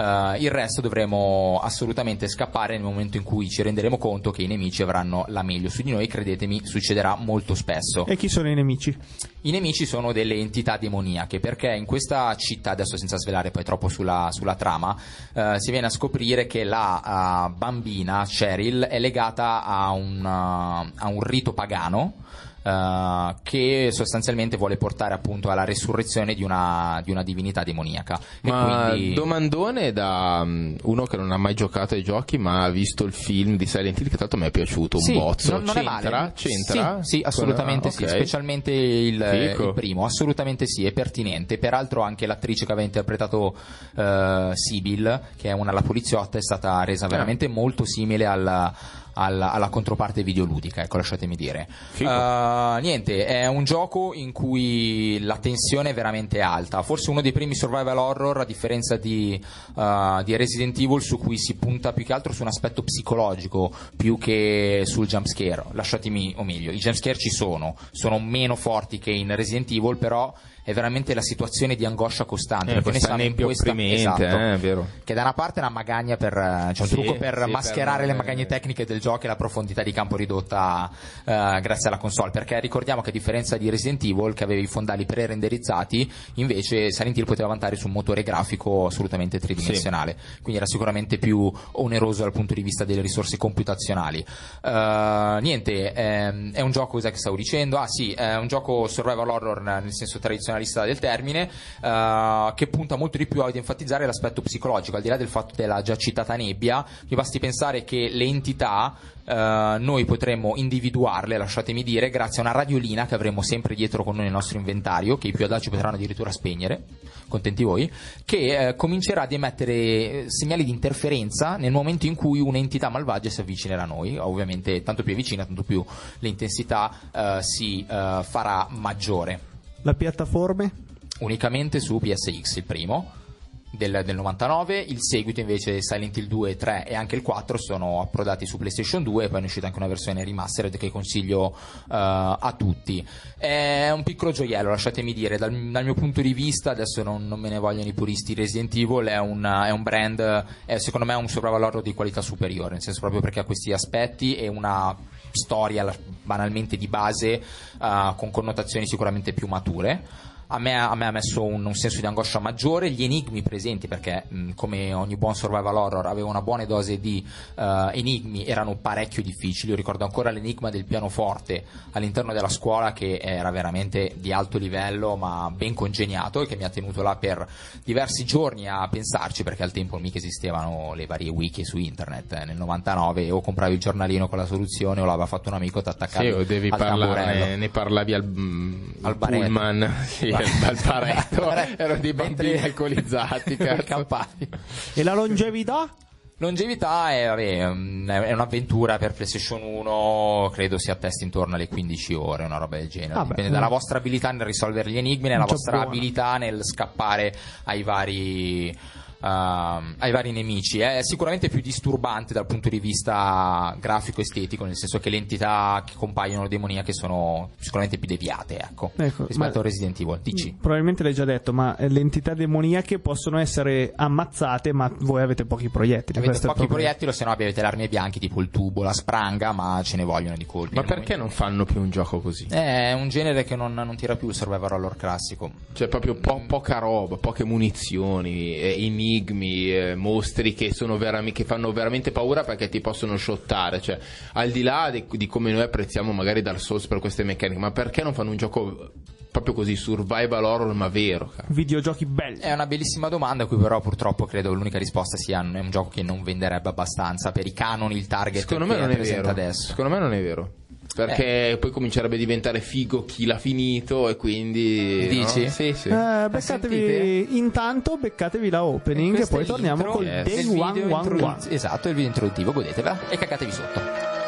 Eh, il resto dovremo assolutamente scappare nel momento in cui ci renderemo conto che i nemici avranno la meglio su di noi, credetemi, succederà molto spesso. E chi sono i nemici? I nemici sono delle entità demoniache perché in questa città, adesso senza svelare poi troppo sulla, sulla trama, eh, si viene a scoprire che la eh, bambina Cheryl è legata a un, a un rito pagano. Eh, che sostanzialmente vuole portare appunto alla resurrezione di una, di una divinità demoniaca. Ma quindi- domandone da mm, uno che non ha mai giocato ai giochi ma ha visto il film di Silent Hill che l'altro mi è piaciuto un Sì, bozzo. non, non c'entra? male. C'entra? Sì, sì, assolutamente Ah, sì, ok. specialmente il, il primo, assolutamente sì, è pertinente. Peraltro anche l'attrice che aveva interpretato eh, Sibyl, che è una la poliziotta, è stata resa veramente molto simile alla, alla- alla controparte videoludica, ecco, lasciatemi dire. Eh, niente, è un gioco in cui la tensione è veramente alta, forse uno dei primi survival horror, a differenza di, eh, di Resident Evil, su cui si punta più che altro su un aspetto psicologico più che sul jumpscare. Lasciatemi, o meglio, i jumpscare ci sono, sono meno forti che in Resident Evil, però è veramente la situazione di angoscia costante. Eh, perché noi in questa esatto, eh, è vero. che da una parte è una magagna per eh, cioè un Sì, trucco per sì, mascherare per- le magagne tecniche del gioco e la profondità di campo ridotta eh, grazie alla console perché ricordiamo che a differenza di Resident Evil che aveva i fondali pre-renderizzati invece Silent Hill poteva vantare su un motore grafico assolutamente tridimensionale quindi era sicuramente più oneroso dal punto di vista delle risorse computazionali Eh, niente ehm, è un gioco cos'è che stavo dicendo ah sì è un gioco survival horror nel senso tradizionalista del termine eh, che punta molto di più ad enfatizzare l'aspetto psicologico al di là del fatto della già citata nebbia vi basti pensare che le entità eh, noi potremmo individuarle, lasciatemi dire, grazie a una radiolina che avremo sempre dietro con noi nel nostro inventario, che i più audaci potranno addirittura spegnere, contenti voi, che eh, comincerà ad emettere eh, segnali di interferenza nel momento in cui un'entità malvagia si avvicinerà a noi. Ovviamente, tanto più è vicina, tanto più l'intensità eh, si eh, farà maggiore. La piattaforme? Unicamente su PSX il primo. Del, del 99, il seguito invece Silent Hill 2, 3 e anche il 4 sono approdati su PlayStation 2 e poi è uscita anche una versione remastered che consiglio eh, a tutti. È un piccolo gioiello, lasciatemi dire, dal, dal mio punto di vista, adesso non, non me ne vogliono i puristi, Resident Evil è un, è un brand, è, secondo me un horror di qualità superiore, nel senso proprio perché ha questi aspetti e una storia banalmente di base eh, con connotazioni sicuramente più mature. A me, a me ha messo un, un senso di angoscia maggiore, gli enigmi presenti, perché mh, come ogni buon survival horror aveva una buona dose di eh, enigmi, erano parecchio difficili. Io ricordo ancora l'enigma del pianoforte all'interno della scuola che era veramente di alto livello, ma ben congegnato e che mi ha tenuto là per diversi giorni a pensarci, perché al tempo mica esistevano le varie wiki su internet. eh, Nel 99 o compravi il giornalino con la soluzione o l'aveva fatto un amico, ti attaccavi Sì, o devi al parlarne, tamburello. ne parlavi al, mm, Al baretto. pullman, sì, al, al paretto, erano dei bambini Mentre- alcolizzati, campati. E la longevità? Longevità è, vabbè, mm, è un'avventura per PlayStation 1, credo si attesti intorno alle 15 ore, una roba del genere. Vabbè, Dipende eh. dalla vostra abilità nel risolvere gli enigmi, nella vostra buona. abilità nel scappare ai vari, ai vari nemici. È sicuramente più disturbante dal punto di vista grafico-estetico, nel senso che le entità che compaiono demoniache sono sicuramente più deviate, ecco, Ecco, rispetto a Resident Evil. Dici? Probabilmente l'hai già detto, ma eh, le entità demoniache possono essere ammazzate, ma voi avete pochi proiettili. Avete pochi proiettili o se no avete le armi bianche tipo il tubo, la spranga, ma ce ne vogliono di colpi. Ma perché non fanno più un gioco così? È un genere che non, non tira più il survival horror classico. Cioè, proprio po- poca roba, poche munizioni, eh, enigmi, eh, mostri che, sono verami- che fanno veramente paura perché ti possono shottare. Cioè, al di là di, di come noi apprezziamo magari Dark Souls per queste meccaniche, ma perché non fanno un gioco proprio così, survival horror, ma vero? cara? Videogiochi belli. È una bellissima domanda, a cui però purtroppo credo l'unica risposta sia è un gioco che non venderebbe abbastanza per i canoni, il target Secondo che me non è vero. adesso. Secondo me non è vero. Perché poi comincerebbe a diventare figo chi l'ha finito e quindi... Dici? no? Sì, sì. Eh, beccatevi sentite? intanto beccatevi la opening e Questo poi torniamo col del Day video One One One. Esatto, il video introduttivo, godetevela e cagatevi sotto.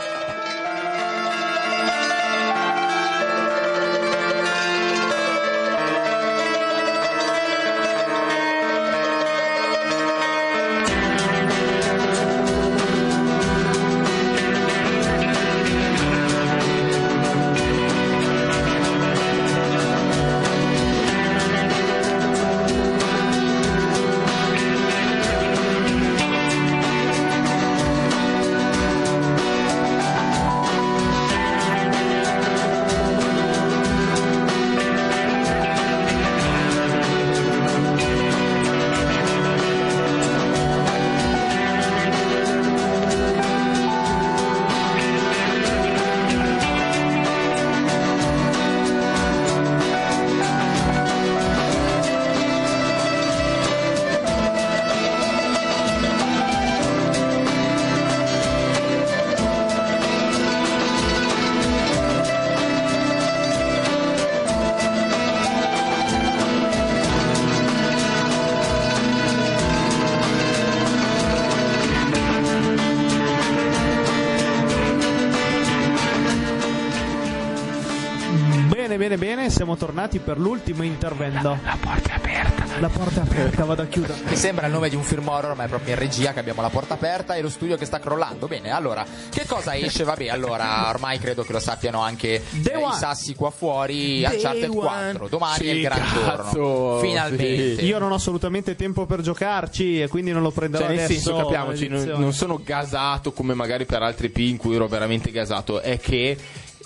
Bene, bene, bene, siamo tornati per l'ultimo intervento. La, porta è aperta. La porta è aperta, vado a chiudere. Che sembra il nome di un film horror, ma è proprio in regia che abbiamo la porta aperta e lo studio che sta crollando. Bene, allora, che cosa esce? Vabbè, allora, ormai credo che lo sappiano anche eh, i sassi qua fuori. Day Uncharted one. 4. Domani Sì, è il gran cazzo, giorno. Finalmente. Io non ho assolutamente tempo per giocarci e quindi non lo prenderò Cioè, nel adesso. senso, capiamoci, non, non sono gasato come magari per altri P in cui ero veramente gasato, è che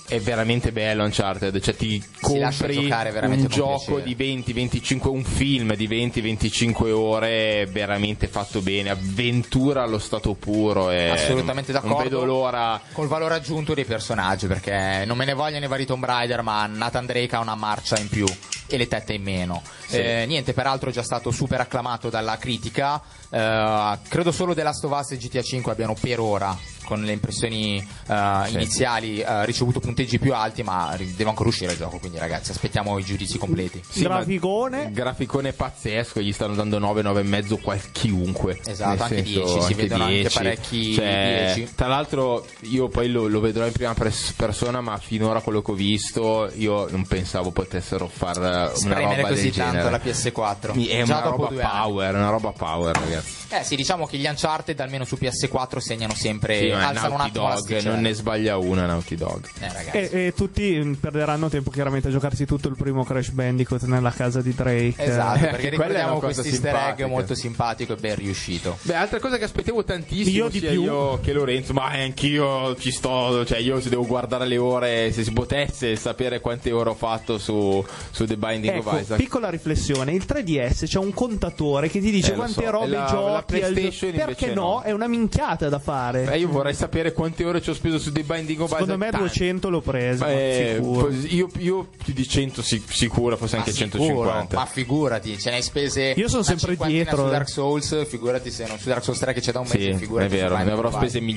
è veramente bello Uncharted, cioè ti compri un gioco di 20-25, un film di 20-25 ore veramente fatto bene, avventura allo stato puro e Assolutamente non d'accordo. vedo l'ora Col valore aggiunto dei personaggi, perché non me ne vogliono i vari Tomb Raider, ma Nathan Drake ha una marcia in più e le tette in meno. Sì. Eh, niente, peraltro è già stato super acclamato dalla critica. Eh, credo solo The Last of Us e GTA 5 abbiano per ora, con le impressioni eh, iniziali, eh, ricevuto punteggi più alti, ma deve ancora uscire il gioco, quindi ragazzi aspettiamo i giudizi completi. Sì, Graficone. graficone pazzesco, gli stanno dando 9, 9 e mezzo qual chiunque. Esatto, Nel anche senso, 10, si anche vedono anche 10. parecchi Cioè, 10. Tra l'altro io poi lo, lo vedrò in prima pres- persona, ma finora quello che ho visto io non pensavo potessero far una roba così del tanto genere. la PS4. Mi- È Già una roba anni. power, una roba power ragazzi. Eh sì, diciamo che gli Uncharted almeno su PS4 segnano sempre, Sì, alzano un Naughty attimo Dog, non ne sbaglia una Naughty Dog. Eh. E, e tutti mm, perderanno tempo chiaramente a giocarsi tutto il primo Crash Bandicoot nella casa di Drake. Esatto, Eh, perché ricordiamo questo easter egg molto simpatico e ben riuscito. Beh, altra cosa che aspettavo tantissimo Io di sia più. io che Lorenzo, ma anch'io ci sto, cioè io se devo guardare le ore, se si potesse sapere quante ore ho fatto su, su The Binding Ecco, of Isaac. piccola riflessione, il 3DS c'è un contatore che ti dice Eh, quante so. robe giochi la al PlayStation gio- Perché no? no. È una minchiata da fare. Beh, io vorrei sapere quante ore ci ho speso su The Binding of Secondo Isaac. me Tante. 200 l'ho preso, Eh, poi io, io più di 100 sic- sicuro, forse anche Ma sicuro, 150. Ma figurati, ce ne hai spese. Io sono sempre dietro, Su eh. Dark Souls, figurati se non su Dark Souls 3 che c'è da un mese. Sì, è figurati su vero, ne avrò spese mil-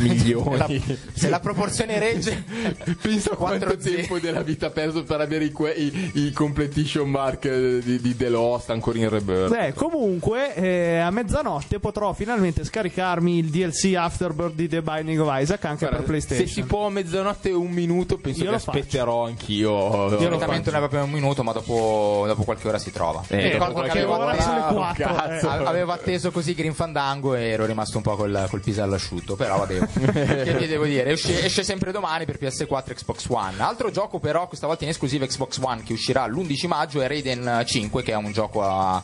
milioni. Se la proporzione regge, Pensa a quanto 4 tempo della vita perso per avere i, que- i- i completion mark di, di The Lost ancora in rebirth. Beh, comunque, eh, a mezzanotte potrò finalmente scaricarmi il DLC Afterbirth di The Binding of Isaac anche Guarda, per PlayStation. Se si può a mezzanotte e un minuto, penso Io che aspetterò anch'io. lo Solitamente non è proprio un minuto, ma dopo, dopo qualche ora si trova. Eh, ricordo dopo che qualche avevo ora atteso, sono le quattro, cazzo. eh. avevo atteso così Green Fandango e ero rimasto un po' col, col piso all'asciutto. Però vabbè, che vi devo dire? Esce, esce sempre domani per PS4 e Xbox One. Altro gioco, però, questa volta in esclusiva Xbox One che uscirà l'11 maggio è Raiden 5, che è un gioco a.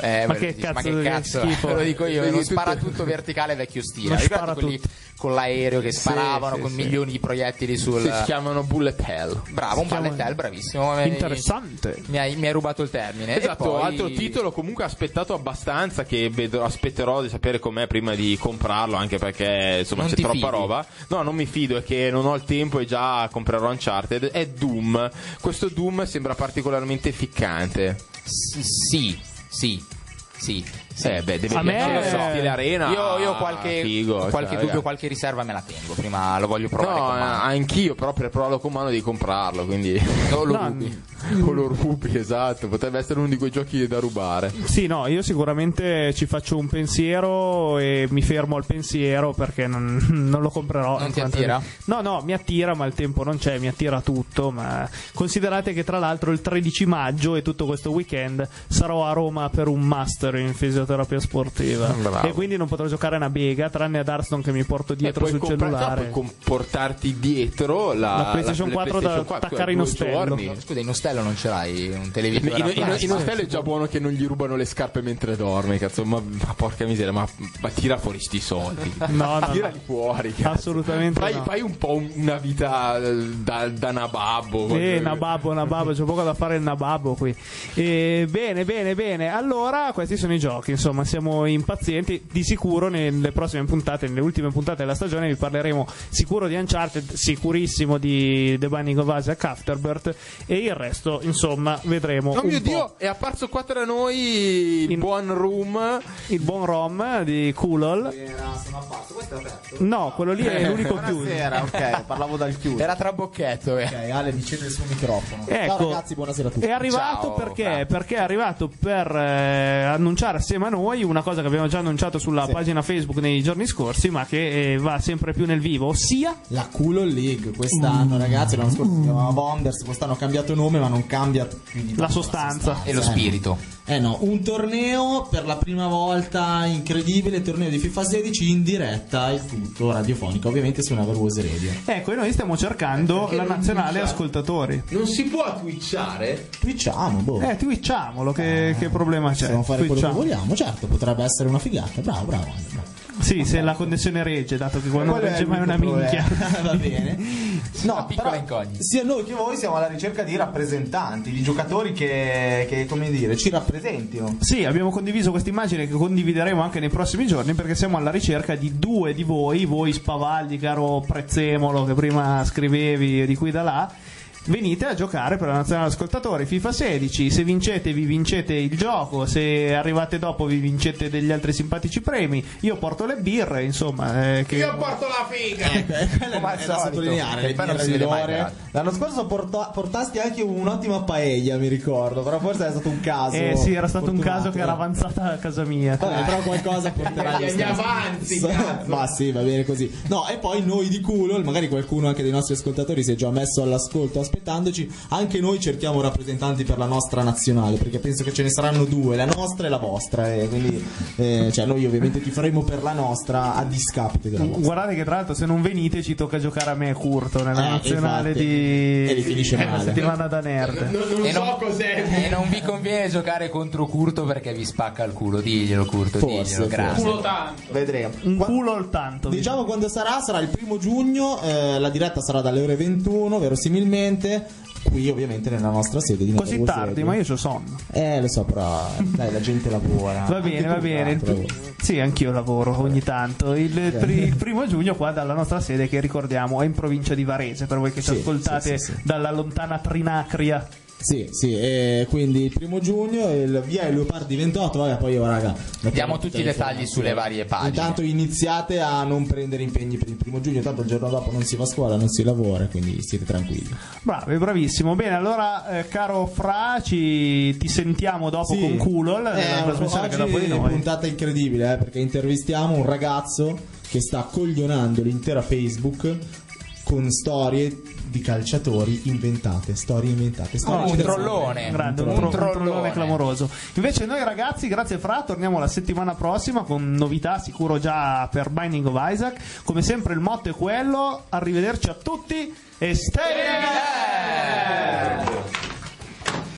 eh, Ma che dici, cazzo che di cazzo schifo. Lo dico io, è uno Tutto- verticale vecchio stile. Ricordate quelli sparatutto. con l'aereo che sparavano sì, con sì. milioni di proiettili sul. Si chiamano Bullet Hell. Bravo, un chiama- ballettel, bravissimo. Interessante. Mi hai, mi hai rubato il termine. Esatto, poi- altro titolo comunque aspettato abbastanza che vedrò- aspetterò di sapere com'è prima di comprarlo anche perché insomma Non c'è troppa fidi? roba. No, non mi fido, è che non ho il tempo e già comprerò Uncharted. È Doom. Questo Doom sembra particolarmente ficcante. S- sì, sì, sì. Sì. Eh, beh, deve A me- stile arena. Io, io ho qualche, figo, qualche cioè, dubbio, ragazzi. qualche riserva me la tengo. Prima lo voglio provare No, con mano. anch'io, però per provarlo con mano devi comprarlo, quindi No, lo No, rubi. o lo rubi, esatto, potrebbe essere uno di quei giochi da rubare. Sì, no, io sicuramente ci faccio un pensiero e mi fermo al pensiero perché non, non lo comprerò. Non in ti attira? No, no, mi attira, ma il tempo non c'è, mi attira tutto. Ma considerate che tra l'altro il 13 maggio e tutto questo weekend sarò a Roma per un master in fisioterapia sportiva. Bravo. E quindi non potrò giocare una bega, tranne ad Hearthstone che mi porto dietro puoi sul comprare- cellulare. no, puoi comportarti dietro la, La PlayStation 4 da attaccare in ostello. Scusa, in ostello non ce l'hai un televisore? in, a in, in ostello è già buono che non gli rubano le scarpe mentre dorme, cazzo. Ma, ma porca miseria, ma, ma tira fuori sti soldi. No, no, Tirali no. fuori, cazzo. Assolutamente Fai, no. fai un po' un- una vita eh, da, da nababbo. Eh, Nababo, Nababo, c'è poco da fare il Nababo qui. Eh, bene, bene, bene. Allora, questi sono i giochi. Insomma, siamo impazienti. Di sicuro nelle prossime puntate, nelle ultime puntate della stagione, vi parleremo sicuro di Uncharted, sicurissimo di The Binding of Isaac Afterbirth. E il resto, insomma, vedremo. Oh un mio po'. dio, è apparso qua tra noi il In- buon room. Il buon Rom di Kulol. No, quello lì è l'unico chiuso. Buonasera, ok, parlavo dal chiuso. Era trabocchetto, eh. Ok, Ale, vicende il suo microfono. Ecco. Ciao ragazzi, buonasera a tutti. È arrivato Ciao, perché? Fra. Perché è arrivato per eh, annunciare assieme a noi una cosa che abbiamo già annunciato sulla pagina Facebook nei giorni scorsi, ma che eh, va sempre più nel vivo, ossia La Culo League quest'anno, ragazzi. L'anno scorso si chiamava Wonders, quest'anno ha cambiato nome, ma non cambia più di la tanto sostanza. E lo eh. spirito. Eh no, un torneo per la prima volta incredibile, torneo di FIFA 16 in diretta e tutto radiofonico, ovviamente su Neverwose Radio. Ecco, e noi stiamo cercando la nazionale ascoltatori. Non si può twitchare? Twitchiamo, boh. Eh, twitchiamolo, che, che problema c'è? Possiamo fare quello che Twitchiamo. vogliamo, certo, potrebbe essere una figata. Bravo, bravo. Bravo. Sì, se la connessione regge, dato che qua non Quello è regge mai una minchia. Va bene. No, piccola però incognita. sia noi che voi siamo alla ricerca di rappresentanti, di giocatori che, che, come dire, ci rappresentino. Sì, abbiamo condiviso questa immagine che condivideremo anche nei prossimi giorni perché siamo alla ricerca di due di voi, voi spavaldi, caro Prezzemolo che prima scrivevi di qui da là. Venite a giocare per la nazionale ascoltatori FIFA 16. Se vincete, vi vincete il gioco. Se arrivate dopo, vi vincete degli altri simpatici premi. Io porto le birre, insomma. eh, che... Io porto la figa! Quello è da sottolineare. mai. L'anno scorso porta- portasti anche un'ottima paella, mi ricordo. Però forse è stato un caso. Eh sì, era stato un fortunato. caso che era avanzata a casa mia. Vabbè, però qualcosa porterà Gli avanzi, cazzo. Ma sì, va bene così. No, e poi noi di culo, magari qualcuno anche dei nostri ascoltatori si è già messo all'ascolto aspettandoci. Anche noi cerchiamo rappresentanti per la nostra nazionale, perché penso che ce ne saranno due, la nostra e la vostra. E quindi, eh, cioè, noi ovviamente ti faremo per la nostra a discapito della vostra. Guardate che tra l'altro se non venite ci tocca giocare a me e Curto nella Eh, nazionale infatti. di E li finisce Eh, male. settimana da nerd. Non, non E so non, cos'è. e non vi conviene giocare contro Curto perché vi spacca il culo. Diglielo, Curto, Forse, diglielo. Grazie. Culo tanto. Vedremo. Un culo al tanto. Diciamo quando sarà, sarà il primo giugno, eh, la diretta sarà dalle ore 21, verosimilmente, qui ovviamente nella nostra sede di Così tardi, Radio. ma io ho sonno. Eh, lo so, però dai, la gente lavora. Va Anche bene, tu, va bene. Il pr- lavori. sì, anch'io lavoro ogni tanto. Il, pri- il primo giugno qua dalla nostra sede, che ricordiamo, è in provincia di Varese, per voi che ci Sì, ascoltate sì, sì. dalla lontana Trinacria. Sì, sì, e quindi il primo giugno, il via è Leopardi 28, vabbè, poi io raga... Diamo tutti i dettagli sulle varie pagine. Intanto iniziate a non prendere impegni per il primo giugno, tanto il giorno dopo non si va a scuola, non si lavora, quindi siete tranquilli. Bravo, bravissimo. Bene, allora, eh, caro Fra, ci, ti sentiamo dopo Sì. con Culo, la, Eh, la trasmissione che dopo di oggi è noi. puntata incredibile eh, perché intervistiamo un ragazzo che sta coglionando l'intera Facebook con storie di calciatori inventate, storie inventate. Storie un interessanti. trollone. Grande, un, Un tro- un trollone. trollone clamoroso. Invece noi ragazzi, grazie Fra, torniamo la settimana prossima con novità sicuro già per Binding of Isaac. Come sempre il motto è quello, arrivederci a tutti e stay there!